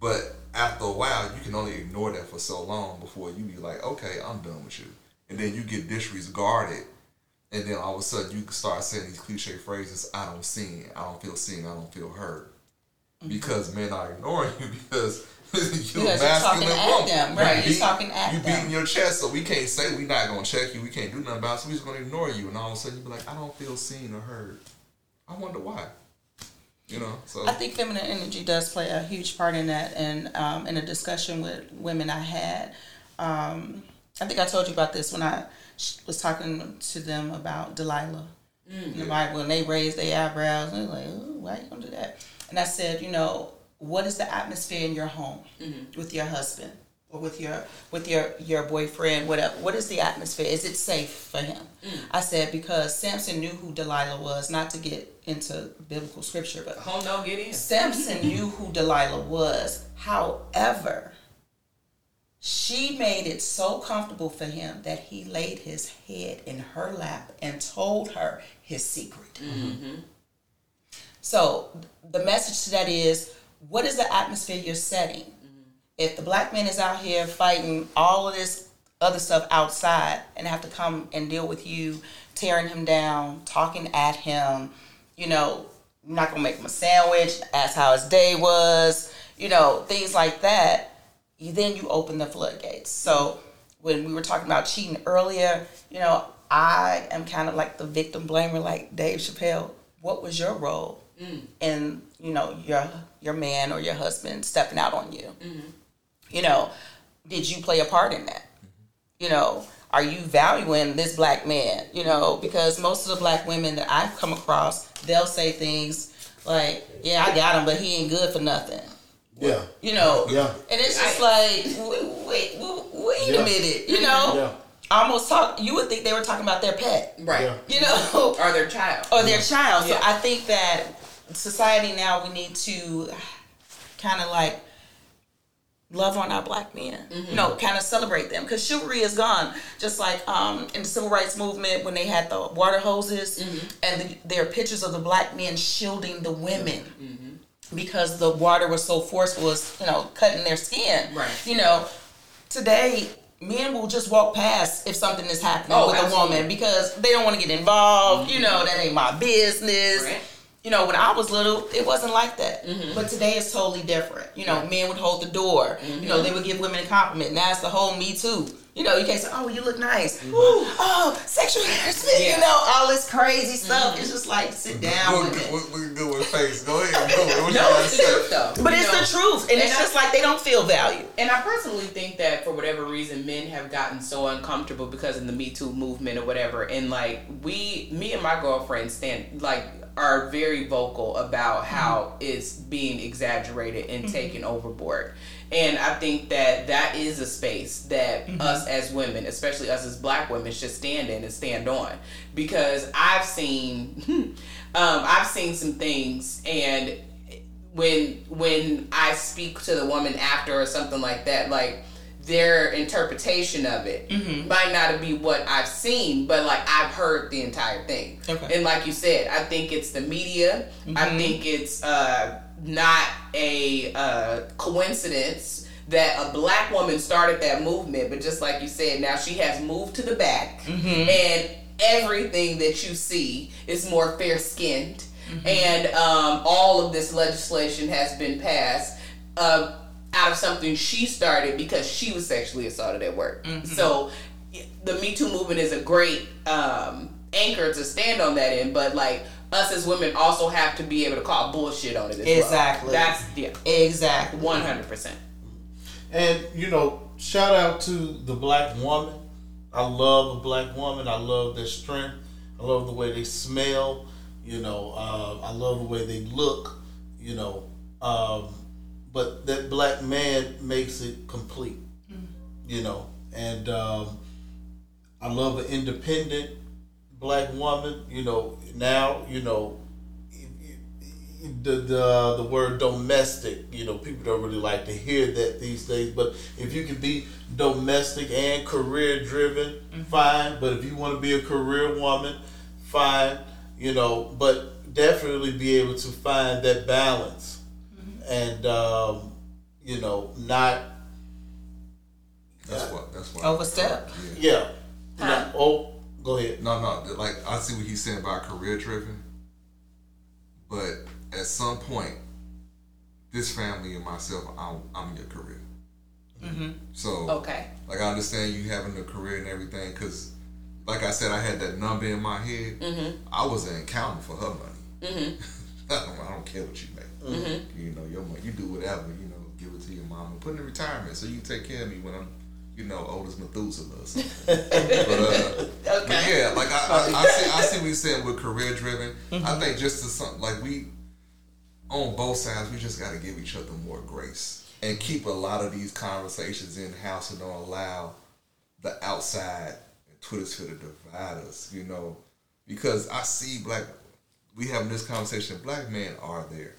But after a while, you can only ignore that for so long before you be like, okay, I'm done with you. And then you get disregarded. And then all of a sudden, you can start saying these cliche phrases I don't see, I don't feel seen, I don't feel heard. Mm-hmm. Because men are ignoring you [LAUGHS] because you're a Because you're masculine talking at woman. them, You right, you're beat- talking at You them. beating your chest, so we can't say we're not going to check you, we can't do nothing about it, so we're just going to ignore you. And all of a sudden, you be like, I don't feel seen or heard. I wonder why. You know, so. I think feminine energy does play a huge part in that. And um, in a discussion with women I had, um, I think I told you about this when I was talking to them about Delilah in the Bible, and they raised their eyebrows and they're like, Ooh, "Why you gonna do that?" And I said, "You know, what is the atmosphere in your home mm-hmm. with your husband?" Or with your with your your boyfriend, whatever. What is the atmosphere? Is it safe for him? Mm. I said because Samson knew who Delilah was. Not to get into biblical scripture, but Home no get in. Samson [LAUGHS] knew who Delilah was. However, she made it so comfortable for him that he laid his head in her lap and told her his secret. Mm-hmm. So the message to that is what is the atmosphere you're setting? If the black man is out here fighting all of this other stuff outside and have to come and deal with you, tearing him down, talking at him, you know, not gonna make him a sandwich, ask how his day was, you know, things like that, you then you open the floodgates. So when we were talking about cheating earlier, you know, I am kind of like the victim blamer, like Dave Chappelle. What was your role Mm. in, you know, your your man or your husband stepping out on you? Mm-hmm. You know, did you play a part in that? Mm-hmm. You know, are you valuing this black man? You know, because most of the black women that I've come across, they'll say things like, "Yeah, I got him, but he ain't good for nothing." Yeah. You know, Yeah. and it's just like, wait, wait, wait Yeah. a minute. You know, Yeah. almost talk. You would think they were talking about their pet. Right. Yeah. You know, Or their child. or their child. So Yeah. I think that society now we need to kind of like love on our black men. Mm-hmm. You know, kind of celebrate them because chivalry is gone. Just like um, in the civil rights movement when they had the water hoses mm-hmm. and the, there are pictures of the black men shielding the women. Mm-hmm. Because the water was so forceful, was you know cutting their skin. Right. You know, today men will just walk past if something is happening Oh, with a woman because they don't want to get involved. You know, that ain't my business. Right. You know, when I was little, it wasn't like that. Mm-hmm. But today it's totally different. You know, men would hold the door. You know, they would give women a compliment. Now it's the whole Me Too. You know, you can't say, "Oh, you look nice." Ooh, oh, sexual [LAUGHS] harassment. Yeah. You know, all this crazy stuff. It's just like sit down Look, with it. look, look good with face. Go ahead. Go ahead. What No, it's the truth though. But You it's know? the truth, and, And it's I- just like they don't feel value. And I personally think that for whatever reason, men have gotten so uncomfortable because of the Me Too movement or whatever. And like we, me and my girlfriend stand like are very vocal about mm-hmm. how it's being exaggerated and mm-hmm. taken overboard. And I think that that is a space that mm-hmm. us as women, especially us as black women, should stand in and stand on. Because I've seen, [LAUGHS] um, I've seen some things, and when when I speak to the woman after or something like that, like their interpretation of it might not be what I've seen, but like I've heard the entire thing. Okay. And like you said, I think it's the media. I think it's uh not a uh, coincidence that a black woman started that movement, but just like you said, now she has moved to the back, and everything that you see is more fair skinned, and um, all of this legislation has been passed. Uh, out of something she started because she was sexually assaulted at work. So the Me Too movement is a great um, anchor to stand on that in, but like us as women also have to be able to call bullshit on it as well. Exactly. That's yeah, Exactly. one hundred percent. And you know, shout out to the black woman. I love a black woman. I love their strength. I love the way they smell. You know, uh, I love the way they look. You know, um, but that black man makes it complete. You know, and um, I love an independent black woman. You know, now you know the the the word domestic. You know, people don't really like to hear that these days. But if you can be domestic and career driven, fine. But if you want to be a career woman, fine. You know, but definitely be able to find that balance, and um, you know, not That's what. That's what. Overstep. Yeah. yeah. not- oh, go ahead. No, no. Like I see what he's saying about career driven, but at some point, this family and myself, I'm, I'm your career. So Okay. like I understand you having a career and everything, because like I said, I had that number in my head. Mm-hmm. I wasn't accounting for her money. [LAUGHS] I, don't, I don't care what you make. You know, your money, you do whatever. You know, give it to your mom and put it in retirement so you can take care of me when I'm, you know, old as Methuselah or something. [LAUGHS] but uh, but yeah, like I, I, I see, I see what you're saying with career driven. I think just to something like we, on both sides, we just got to give each other more grace and keep a lot of these conversations in house and don't allow the outside and Twitter sphere to divide us. You know, because I see black, we having this conversation. Black men are there.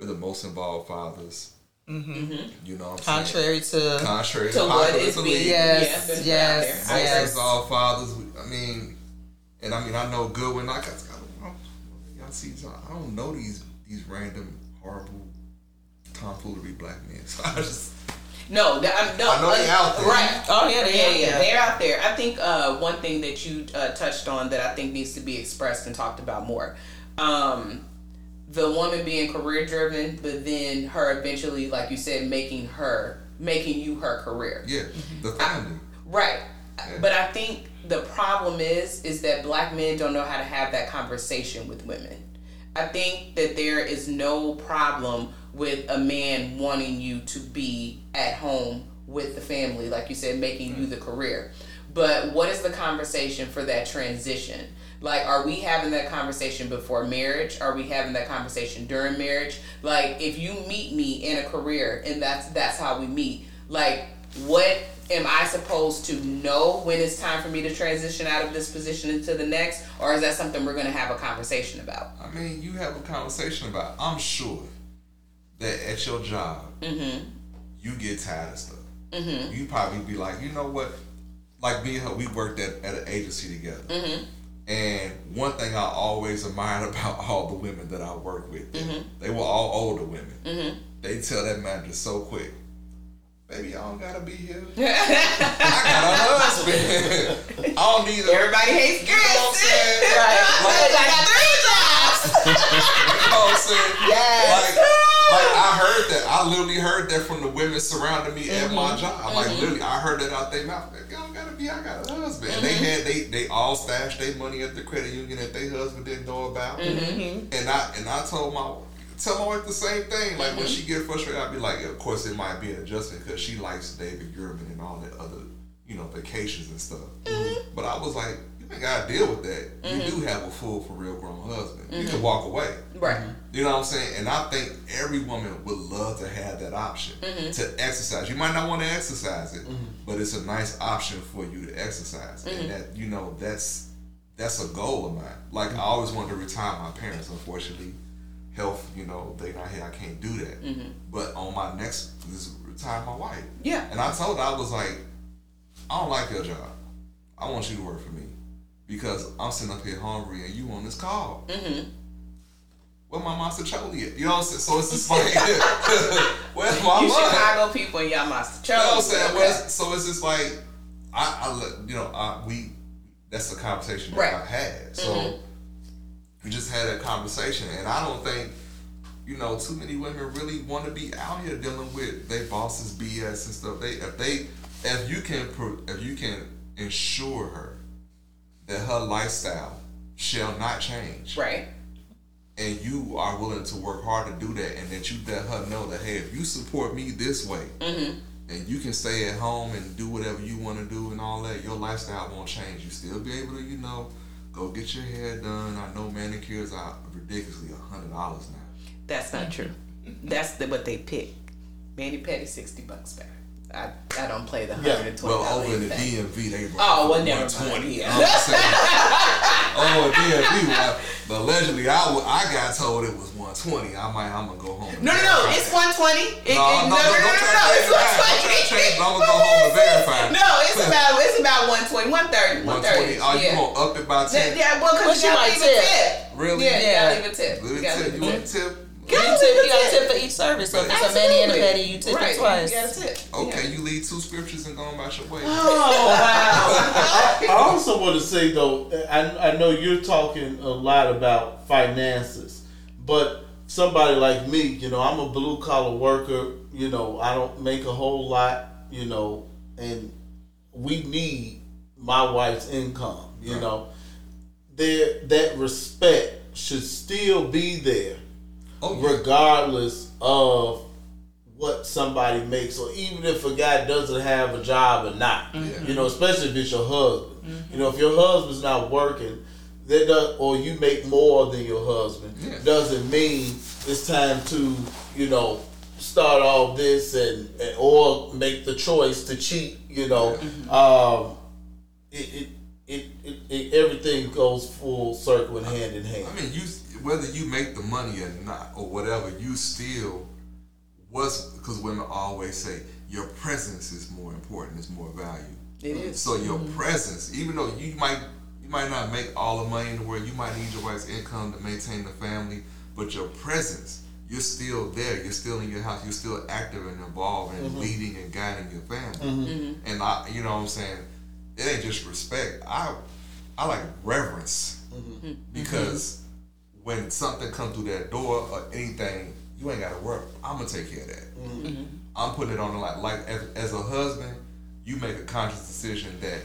We're the most involved fathers. You know, what I'm saying? Contrary to contrary To to what popular is being belief. Yes, yes, out there. I yes. agree. Most all fathers. I mean, and I mean, I know good when I got. I don't, y'all see, I don't know these these random horrible tomfoolery black men. [LAUGHS] So I just No, th- I'm, no, I know they uh, out there. Right. Oh, yeah, they yeah, out yeah, they're out there. I think uh, one thing that you uh, touched on that I think needs to be expressed and talked about more. Um, the woman being career driven, but then her eventually, like you said, making her making you her career. yeah, the family. Right. Yeah. But I think the problem is is that black men don't know how to have that conversation with women. I think that there is no problem with a man wanting you to be at home with the family, like you said, making you the career. But what is the conversation for that transition? Like, are we having that conversation before marriage? Are we having that conversation during marriage? Like, if you meet me in a career and that's that's how we meet, like, what am I supposed to know when it's time for me to transition out of this position into the next, or is that something we're gonna have a conversation about? I mean, you have a conversation about. I'm sure that at your job, mm-hmm. you get tired of stuff. Mm-hmm. You probably be like, you know what? Like me and her, we worked at, at an agency together. Mm-hmm. And one thing I always admired [LAUGHS] about all the women that I worked with, they mm-hmm. were all older women. Mm-hmm. They tell that manager so quick, baby, I don't gotta be here. [LAUGHS] I got a husband. I don't need a Everybody hates You know what I'm saying? [LAUGHS] Right. I got three jobs. You know what I'm saying? Yes. Like, like I heard that. I literally heard that from the women surrounding me at my mm-hmm. job. Like mm-hmm. literally, I heard that out their mouth. Like, Y'all gotta be. I got a husband. And they mm-hmm. had they they all stashed their money at the credit union that their husband didn't know about. And I and I told my tell my wife the same thing. Like when she get frustrated, I'd be like, of course it might be an adjustment because she likes David Gurman and all the other you know vacations and stuff. But I was like. You gotta deal with that. You mm-hmm. do have a full, for real grown husband. You can mm-hmm. walk away. Right. Mm-hmm. You know what I'm saying? And I think every woman would love to have that option to exercise. You might not want to exercise it, but it's a nice option for you to exercise. And that you know that's that's a goal of mine. Like I always wanted to retire my parents. Unfortunately, health, you know, they not here. I can't do that. But on my next is retire my wife. Yeah. And I told her I was like, I don't like your job. I want you to work for me because I'm sitting up here hungry and you on this call. Mm-hmm. where my mostaccioli at? You know what I'm saying? So it's just like, [LAUGHS] [LAUGHS] where's my You money? Chicago people and y'all monster You know what I'm saying? So it's just like I, I you know, I, we that's a conversation that Right. I've had. So mm-hmm. we just had a conversation, and I don't think you know too many women really want to be out here dealing with their bosses BS and stuff. They if they if you can if you can ensure her that her lifestyle shall not change, Right. and you are willing to work hard to do that, and that you let her know that hey, if you support me this way, mm-hmm. and you can stay at home and do whatever you want to do and all that, your lifestyle won't change. You still be able to, you know, go get your hair done. I know manicures are ridiculously a hundred dollars now. That's not true. Mm-hmm. That's the, what they pick. mani pedi, sixty bucks back. I, I don't play the Yeah. hundred and twenty. Well, over in the DMV, they run Oh, well, never mind. 120. Yeah. I'm oh, DMV, well, but allegedly, I, I got told it was 120. I might, I'm gonna go home. No, no, no. It's one twenty. No, no, no, don't try to change it around. Don't try to change it. I'm gonna go home and verify. No, it's about it's about 120, 130, 130. 120. Oh, you yeah. gonna up it by 10? Yeah, yeah, well, because you you gotta leave a tip. tip. Really? Yeah, Yeah. gotta leave a tip. Good You gotta tip. leave You a want tip. tip? You tip, you gotta tip for each service. So if it's a mani and a Absolutely. pedi, you tip right. it twice. You gotta tip. Okay, Yeah. you lead two scriptures and go about your way. Oh wow. [LAUGHS] I also want to say though, I, I know you're talking a lot about finances, but somebody like me, you know, I'm a blue collar worker. You know, I don't make a whole lot. You know, and we need my wife's income. You Right. know, there that respect should still be there, Oh, yeah. regardless of what somebody makes, or even if a guy doesn't have a job or not. Mm-hmm. You know, especially if it's your husband. Mm-hmm. You know, if your husband's not working, that does, or you make more than your husband, Yeah. doesn't mean it's time to you know start all this and, and or make the choice to cheat. You know, mm-hmm. um, it, it, it, it, it everything goes full circle and hand in hand. I mean, you whether you make the money or not or whatever, you still what's because women always say your presence is more important, is more value. It is. So your mm-hmm. presence, even though you might you might not make all the money in the world, you might need your wife's income to maintain the family, but your presence, you're still there. You're still in your house. You're still active and involved and mm-hmm. leading and guiding your family. Mm-hmm. And I, you know, what I'm saying it ain't just respect. I I like reverence because when something comes through that door or anything, you ain't got to work. I'm gonna take care of that. Mm-hmm. I'm putting it on the line. Like as, as a husband, you make a conscious decision that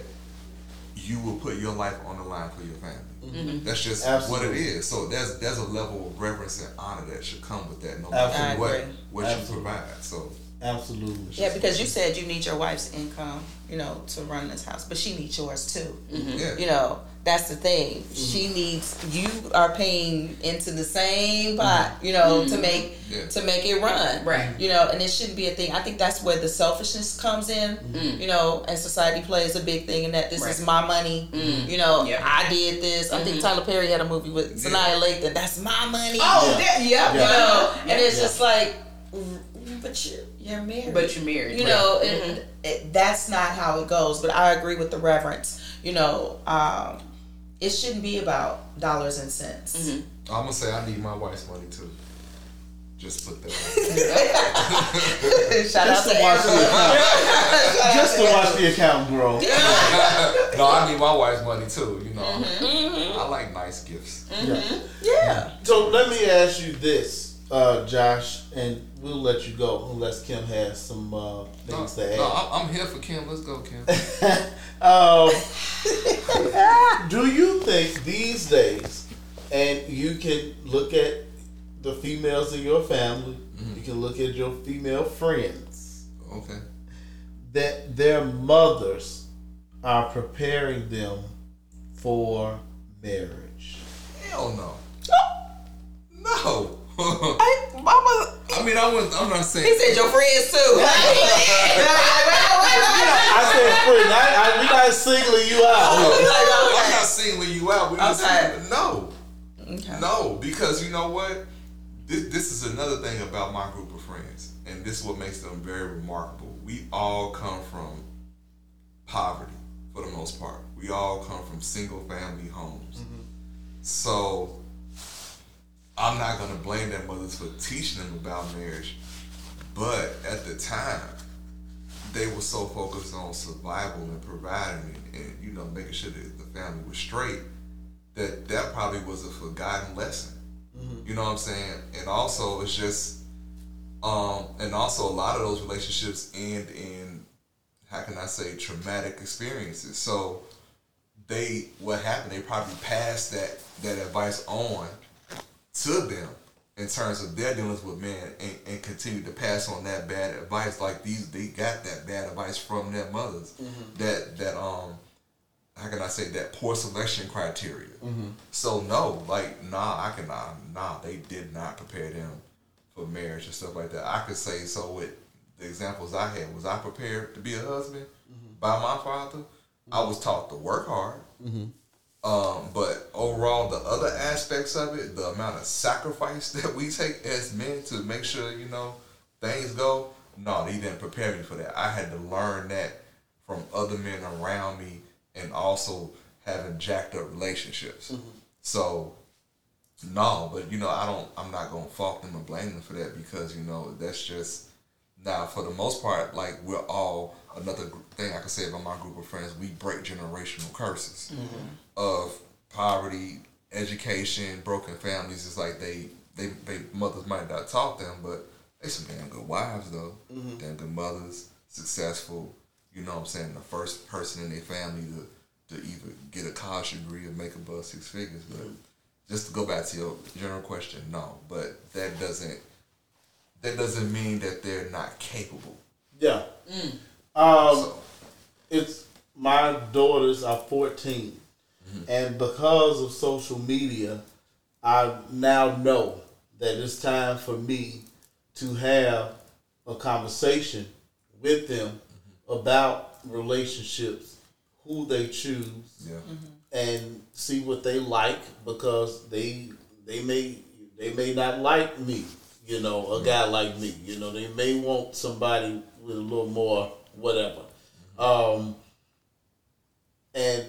you will put your life on the line for your family. Mm-hmm. That's just what it is. So there's there's a level of reverence and honor that should come with that, no matter I what what Absolutely. you provide. So Absolutely. Yeah, because you said you need your wife's income, you know, to run this house, but she needs yours too. yeah, You know, that's the thing. Mm-hmm. She needs you are paying into the same pot, mm-hmm. you know, to mm-hmm. make Yeah. to make it run. Right. You know, and it shouldn't be a thing. I think that's where the selfishness comes in. You know, and society plays a big thing in that this is my money. Mm. You know, Yeah. I did this. I think Tyler Perry had a movie with Yeah. Sanaa Lathan. That's my money. Oh, Yeah. that, yeah. you Yeah. know, and it's Yeah. just like, mm, but you you're married. But you're married. you right. know, it, it, that's not how it goes. But I agree with the reverence. You know, um, it shouldn't be about dollars and cents. Mm-hmm. I'm gonna say I need my wife's money too. Just put that. [LAUGHS] [LAUGHS] Shout out Just to to watch the account, [LAUGHS] just to watch the account grow. no, I need my wife's money too. You know, Mm-hmm. I like nice gifts. Yeah. Yeah. So let me ask you this, uh, Josh, and we'll let you go unless Kim has some uh, No, things to add. no, I'm I'm here for Kim. Let's go, Kim. [LAUGHS] Um, [LAUGHS] do you think these days, and you can look at the females in your family, you can look at your female friends, Okay. that their mothers are preparing them for marriage? Hell no. No. Hey, mama, I mean, I was. I'm not saying. he said your friends too. I said, friend, I, I, we're not singling you out. I'm not singling you out. We just Okay. no, Okay. no, because you know what? This, this is another thing about my group of friends, and this is what makes them very remarkable. We all come from poverty for the most part. We all come from single family homes. So I'm not gonna blame their mothers for teaching them about marriage, but at the time, they were so focused on survival and providing and, and you know making sure that the family was straight that that probably was a forgotten lesson. You know what I'm saying? And also, it's just, um, and also a lot of those relationships end in, how can I say, traumatic experiences. So they, what happened? They probably passed that that advice on to them in terms of their dealings with men and, and continue to pass on that bad advice like these they got that bad advice from their mothers mm-hmm. that that um how can I say that poor selection criteria. Mm-hmm. So no, like nah, I can nah, nah, they did not prepare them for marriage and stuff like that. I could say so with the examples I had. Was I prepared to be a husband mm-hmm. by my father? I was taught to work hard. Um, but overall, the other aspects of it, the amount of sacrifice [LAUGHS] that we take as men to make sure you know things go. No, he didn't prepare me for that. I had to learn that from other men around me, and also having jacked up relationships. So, no, but you know, I don't. I'm not gonna fault them or blame them for that because you know that's just now for the most part. Like we're all another thing I can say about my group of friends. We break generational curses mm-hmm. of poverty, education, broken families. It's like they they they mothers might not taught them, but they some damn good wives though. Mm-hmm. Damn good mothers, successful. You know what I'm saying? The first person in their family to to either get a college degree or make above six figures. But mm-hmm. just to go back to your general question, no. But that doesn't that doesn't mean that they're not capable. Yeah. Mm. Um, So it's my daughters are 14 mm-hmm. and because of social media i now know that it's time for me to have a conversation with them mm-hmm. about relationships who they choose yeah. Mm-hmm. and see what they like because they they may they may not like me you know a guy like me. You know they may want somebody with a little more whatever um and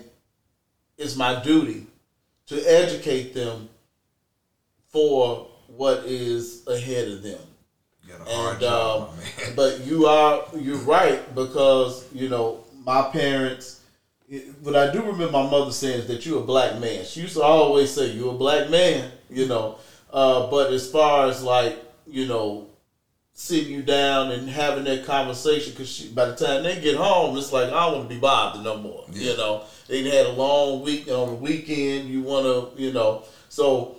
it's my duty to educate them for what is ahead of them You got a hard and job, um, [LAUGHS] but you are you're right because you know my parents. it- What I do remember my mother saying is that you're a black man. She used to always say you're a black man, you know. Uh, but as far as like you know, sitting you down and having that conversation, because by the time they get home, it's like I don't want to be bothered no more. Yeah. You know, they had a long week on the weekend. You want to, you know, so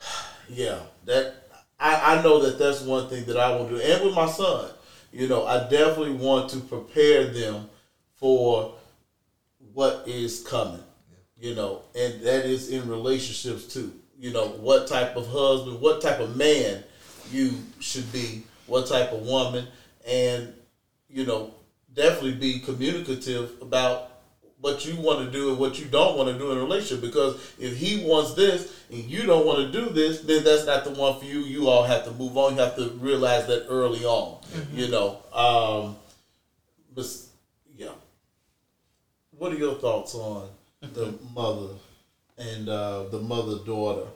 [SIGHS] yeah, that I, I know that that's one thing that I will do. And with my son, you know, I definitely want to prepare them for what is coming. You know, and that is in relationships too. You know, what type of husband, what type of man you should be, what type of woman, and you know, definitely be communicative about what you want to do and what you don't want to do in a relationship. Because if he wants this and you don't want to do this, then that's not the one for you. You all have to move on. You have to realize that early on. You know, um, but yeah. What are your thoughts on the [LAUGHS] mother and uh, the mother daughter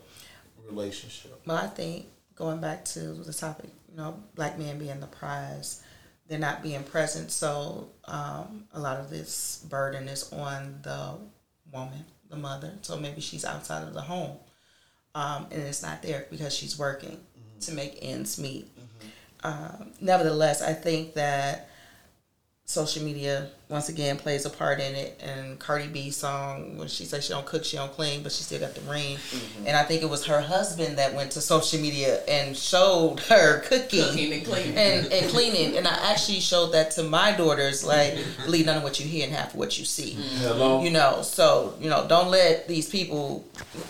relationship? Well, I think going back to the topic, you know, black men being the prize, they're not being present. So um, a lot of this burden is on the woman, the mother. So maybe she's outside of the home, um, and it's not there because she's working to make ends meet. Um, nevertheless, I think that social media once again plays a part in it. And Cardi B song when she says she don't cook, she don't clean, but she still got the ring. Mm-hmm. And I think it was her husband that went to social media and showed [LAUGHS] her cooking. Cooking and cleaning. And, and cleaning, and I actually showed that to my daughters. Like, believe none of what you hear and half of what you see. Mm-hmm. Hello. You know, so you know, don't let these people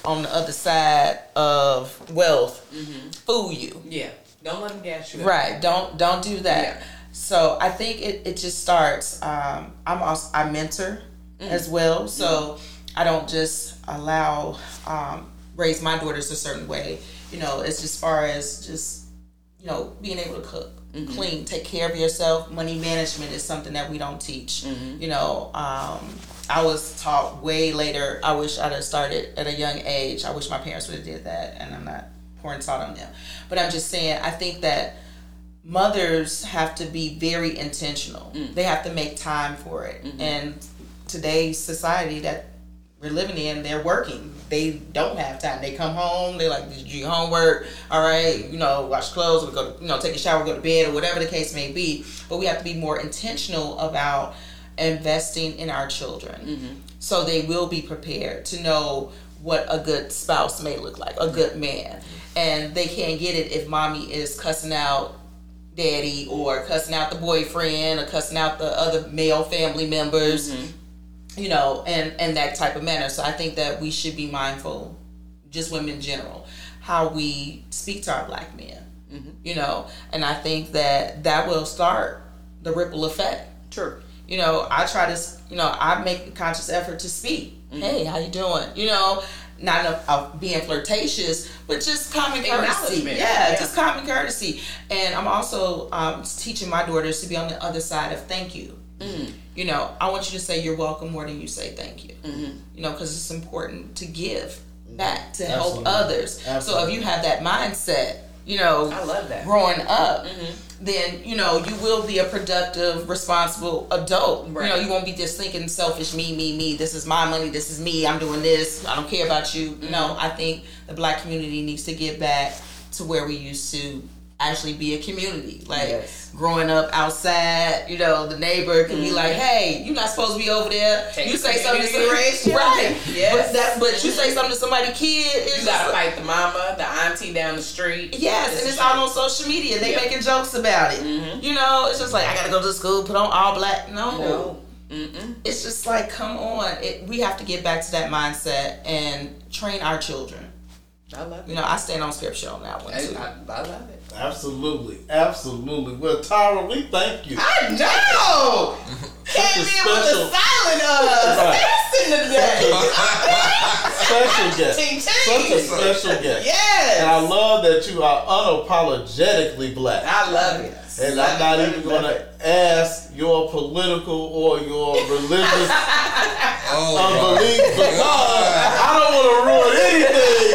on the other side of wealth mm-hmm. fool you. Yeah. Don't let them gas you. up. Right. Don't don't do that. Yeah. So I think it, it just starts. Um, I'm also I mentor as well, so I don't just allow um, raise my daughters a certain way. You know, it's as far as just you know, being able to cook, clean, take care of yourself. Money management is something that we don't teach. You know, um, I was taught way later. I wish I'd have started at a young age. I wish my parents would have did that, and I'm not pouring salt on them. But I'm just saying, I think that mothers have to be very intentional. Mm. They have to make time for it. Mm-hmm. And today's society that we're living in, they're working. They don't have time. They come home, they're like, Did you homework? All right, you know, wash clothes, or go, you know, take a shower, go to bed, or whatever the case may be. But we have to be more intentional about investing in our children mm-hmm. so they will be prepared to know what a good spouse may look like, a good man. And they can't get it if mommy is cussing out daddy or cussing out the boyfriend or cussing out the other male family members mm-hmm. you know and and that type of manner. So i think that we should be mindful just women in general how we speak to our black men mm-hmm. you know. And i think that that will start the ripple effect. True. you know i try to you know i make a conscious effort to speak. Mm-hmm. Hey how you doing? You know not of, of being flirtatious but just common courtesy. Yeah, Yeah. just common courtesy. And i'm also um, teaching my daughters to be on the other side of thank you. Mm-hmm. You know i want you to say you're welcome more than you say thank you. Mm-hmm. You know because it's important to give back to mm-hmm. help Absolutely. others. So if you have that mindset you know I love that. growing up, mm-hmm. then you know you will be a productive, responsible adult. You know, you won't be just thinking selfish, me, me, me. This is my money. This is me. I'm doing this. I don't care about you. No, mm-hmm. I think the black community needs to get back to where we used to actually be a community. Like Yes. growing up outside, you know, the neighbor can be like, "Hey, you're not supposed to be over there." Take you say something to community somebody, [LAUGHS] raise right? Yes. But that, but you say something to somebody kid, it's You gotta like- fight the mama, the auntie down the street. Yes, It's and a it's all on social media. They Yep. Mm-hmm. making jokes about it. You know, it's just like I gotta go to school, put on all black. No, No. Mm-mm. it's just like come on. It, we have to get back to that mindset and train our children. I love You it. know, I stand on scripture on that one I, too. I, I love it. Absolutely, absolutely. Well, Tara, we thank you. I know. Came in with special, a silent uh, Right. assassin today. special guest. Ting, ting. Such a special guest. Yes. And I love that you are unapologetically black. I love it. And I'm not even going to ask your political or your religious [LAUGHS] Oh, unbelief because I don't want to ruin anything.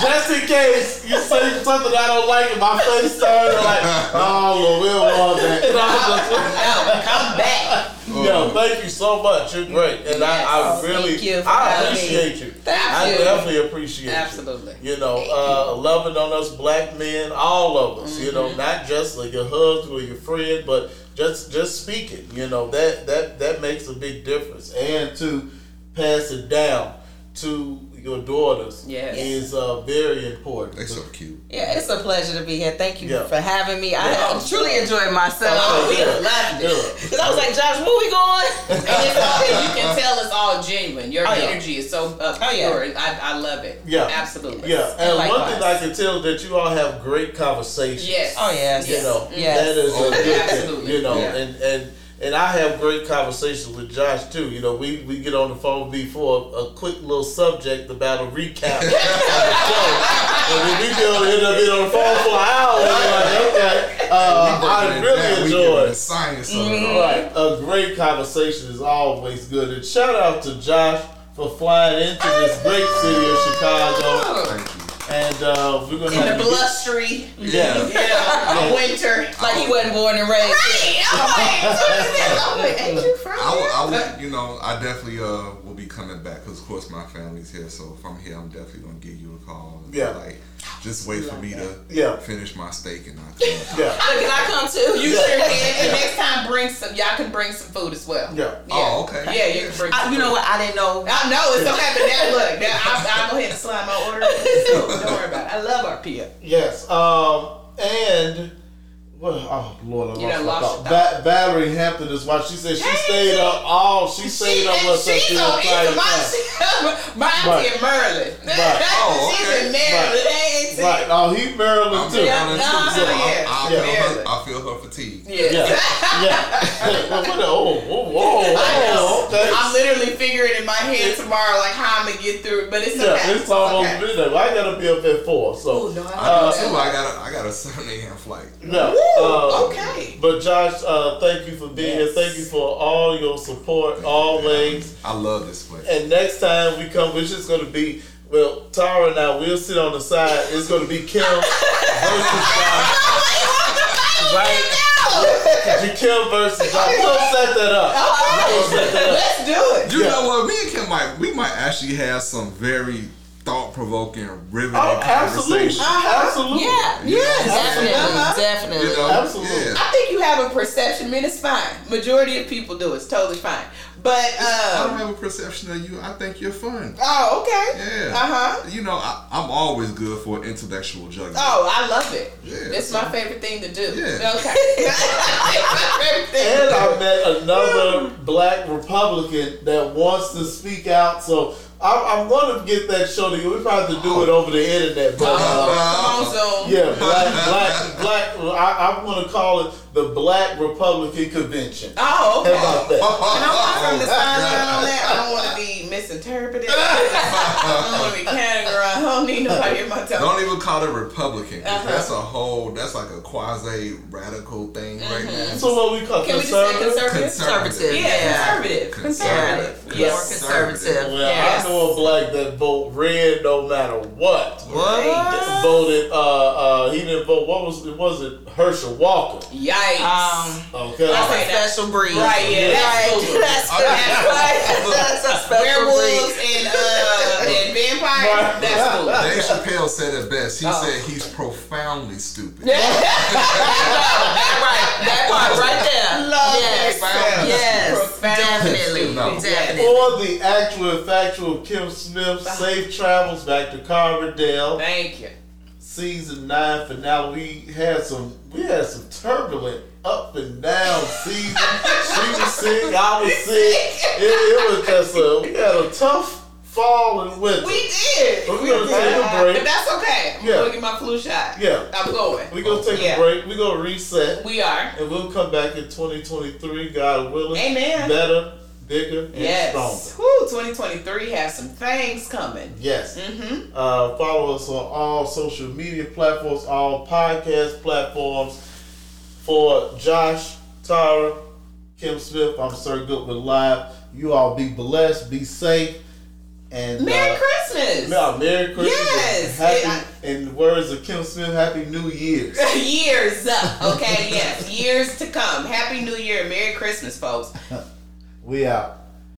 Just in case you say something I don't like and my face turns like, oh, Lord, we don't want that. And I'm just- No, come back. Yo, thank you so much. You're great, and I, I really, Thank you I appreciate you. Thank I you. definitely appreciate you. Absolutely. You know, uh, loving on us black men, all of us. You Mm-hmm. know, not just like your husband or your friend, but just just speaking. You know that that that makes a big difference, and to pass it down to your daughters Yes. is uh, very important. They're so cute. Yeah, it's a pleasure to be here. Thank you Yeah. for having me. I Yeah. have truly enjoyed myself. Oh, we good. loved it. Because I was like, Josh, where we going? [LAUGHS] And it's all, you can [LAUGHS] tell it's all genuine. Your Oh, yeah. energy is so uh, Oh, yeah. pure. I, I love it. Yeah. Absolutely. Yeah, and one thing I can tell that you all have great conversations. Yes. Oh, yes. You know, Yes. that is a good absolutely. thing. You know, Yeah. and and and I have great conversations with Josh too. You know, we we get on the phone before a quick little subject about a recap of the show, and then we be able end up being on the phone for an hour. And like, okay, uh, I really enjoy the science of it. all. Right, a great conversation is always good. And shout out to Josh for flying into this great city of Chicago. Thank you. And uh, we're gonna In have the to get- blustery, [LAUGHS] Yeah. yeah, winter. Like he wasn't born and raised. Right. I'm like, what is this? I'm like, [LAUGHS] ain't you from I, here? will- I will, you know, I definitely uh will be coming back because of course my family's here. So if I'm here, I'm definitely gonna give you a call. and, Yeah. Like, just wait for me to Yeah. finish my steak and I'll [LAUGHS] come. Yeah. Look, can I come too? You sure can. And next time, bring some. Y'all can bring some food as well. Yeah. Oh, okay. Yeah, you can bring. Some I, you know what? I didn't know. I know it's so happy now. Look, now I'll, I'll go ahead and slide my order. Don't worry about it. I love our Pia. Yes. Um. And well, oh Lord, I You lost done my lost thought. thought. Va- Valerie Hampton is why she said she stayed up all. She stayed up with us she's the on my, time. [LAUGHS] my auntie Right. [LAUGHS] in Maryland. Right. Oh, she's okay. in Maryland. They ain't Right. Oh, he Maryland I'm too. down Yeah, in nah, too, so yeah, I, I, yeah. feel her, I feel her fatigue. Yeah. Yeah. [LAUGHS] yeah. Well, what the- oh, whoa, whoa, I whoa, okay. I'm literally figure it in my head tomorrow, like how I'm gonna get through it. But it's Yeah, okay. it's almost okay. midnight. I gotta be up at four. So Ooh, no, I uh, don't Too, I got a, I got a seven a.m. flight. no. Woo, uh, okay. But Josh, uh, thank you for being Yes. here. Thank you for all your support always. I love this place. And next time we come, which is going to be, well, Tara and I, we'll sit on the side. It's going to be [LAUGHS] [LAUGHS] Kim versus Josh. right? Kim versus Josh. We're going to set that up. We're going to set that up. Let's do it. You Yeah. know what? Me and Kim might we might actually have some very thought provoking, riveting Oh, absolutely. conversations. Absolutely. Yeah, You know? definitely, Uh-huh. definitely. You know? Absolutely. Yeah. I think you have a perception, and it's fine. Majority of people do. It's totally fine. But I don't um, have a perception of you. I think you're fun. oh, okay. Yeah. Uh huh. You know, I, I'm always good for intellectual juggling. Oh, I love it. Yeah, it's so- my favorite thing to do. Yeah. Okay. my favorite thing And to I met another black Republican that wants to [LAUGHS] speak out. So I, I'm going to get that show to you. We probably have to do it over the internet. But, uh, come on, Zoom. Yeah, black, black, black. I, I'm going to call it the Black Republican Convention. Oh, How okay. about that? And I'm not from the sign God. on that. I don't want to be misinterpreted. I don't want to be categorized. I don't need nobody in my toe. Don't even call it Republican. Uh-huh. That's a whole. That's like a quasi radical thing right now. So what we call Can we just say conservative? conservative? Conservative. Yeah, Yeah. conservative. Conservative. Conservative. Yes. More conservative. Well, Yes. I know a black that vote red no matter what. What? Voted. Uh, uh, he didn't vote. What was it? Was it Herschel Walker? Yikes. Um, Okay. that's a special breed. right, yeah, that's Right. cool. That's, that's a [LAUGHS] special Werewolves and uh and vampires. That's cool. Dave Chappelle said it best. He Oh. said he's profoundly stupid. [LAUGHS] That right. That part right there. Love yes. that. Yes. Profound. Definitely. No. Definitely. For the actual and factual Kim Smith, safe travels back to Carverdale. Thank you. Season nine finale. We had some. We had some turbulent up and down season. she was sick. I was sick. It, it was just a. We had a tough fall and winter. We did. But We're We gonna did. take a break. But that's okay. I'm Yeah. gonna get my flu shot. Yeah. I'm going. We're gonna take Yeah. a break. We're gonna reset. We are. And we'll come back in 2023, God willing. Amen. Better, bigger, and Yes. stronger. Woo, 2023 has some things coming. Yes. Mm-hmm. Uh, follow us on all social media platforms, all podcast platforms. For Josh, Tara, Kim Smith, I'm Sir Goodwin Live. You all be blessed, be safe, and Merry uh, Christmas. yeah, Merry Christmas. Yes. and Happy, in the words of Kim Smith, Happy New Year's. [LAUGHS] Years up. Okay, yes. Years to come. Happy New Year. Merry Christmas, folks. [LAUGHS] we out.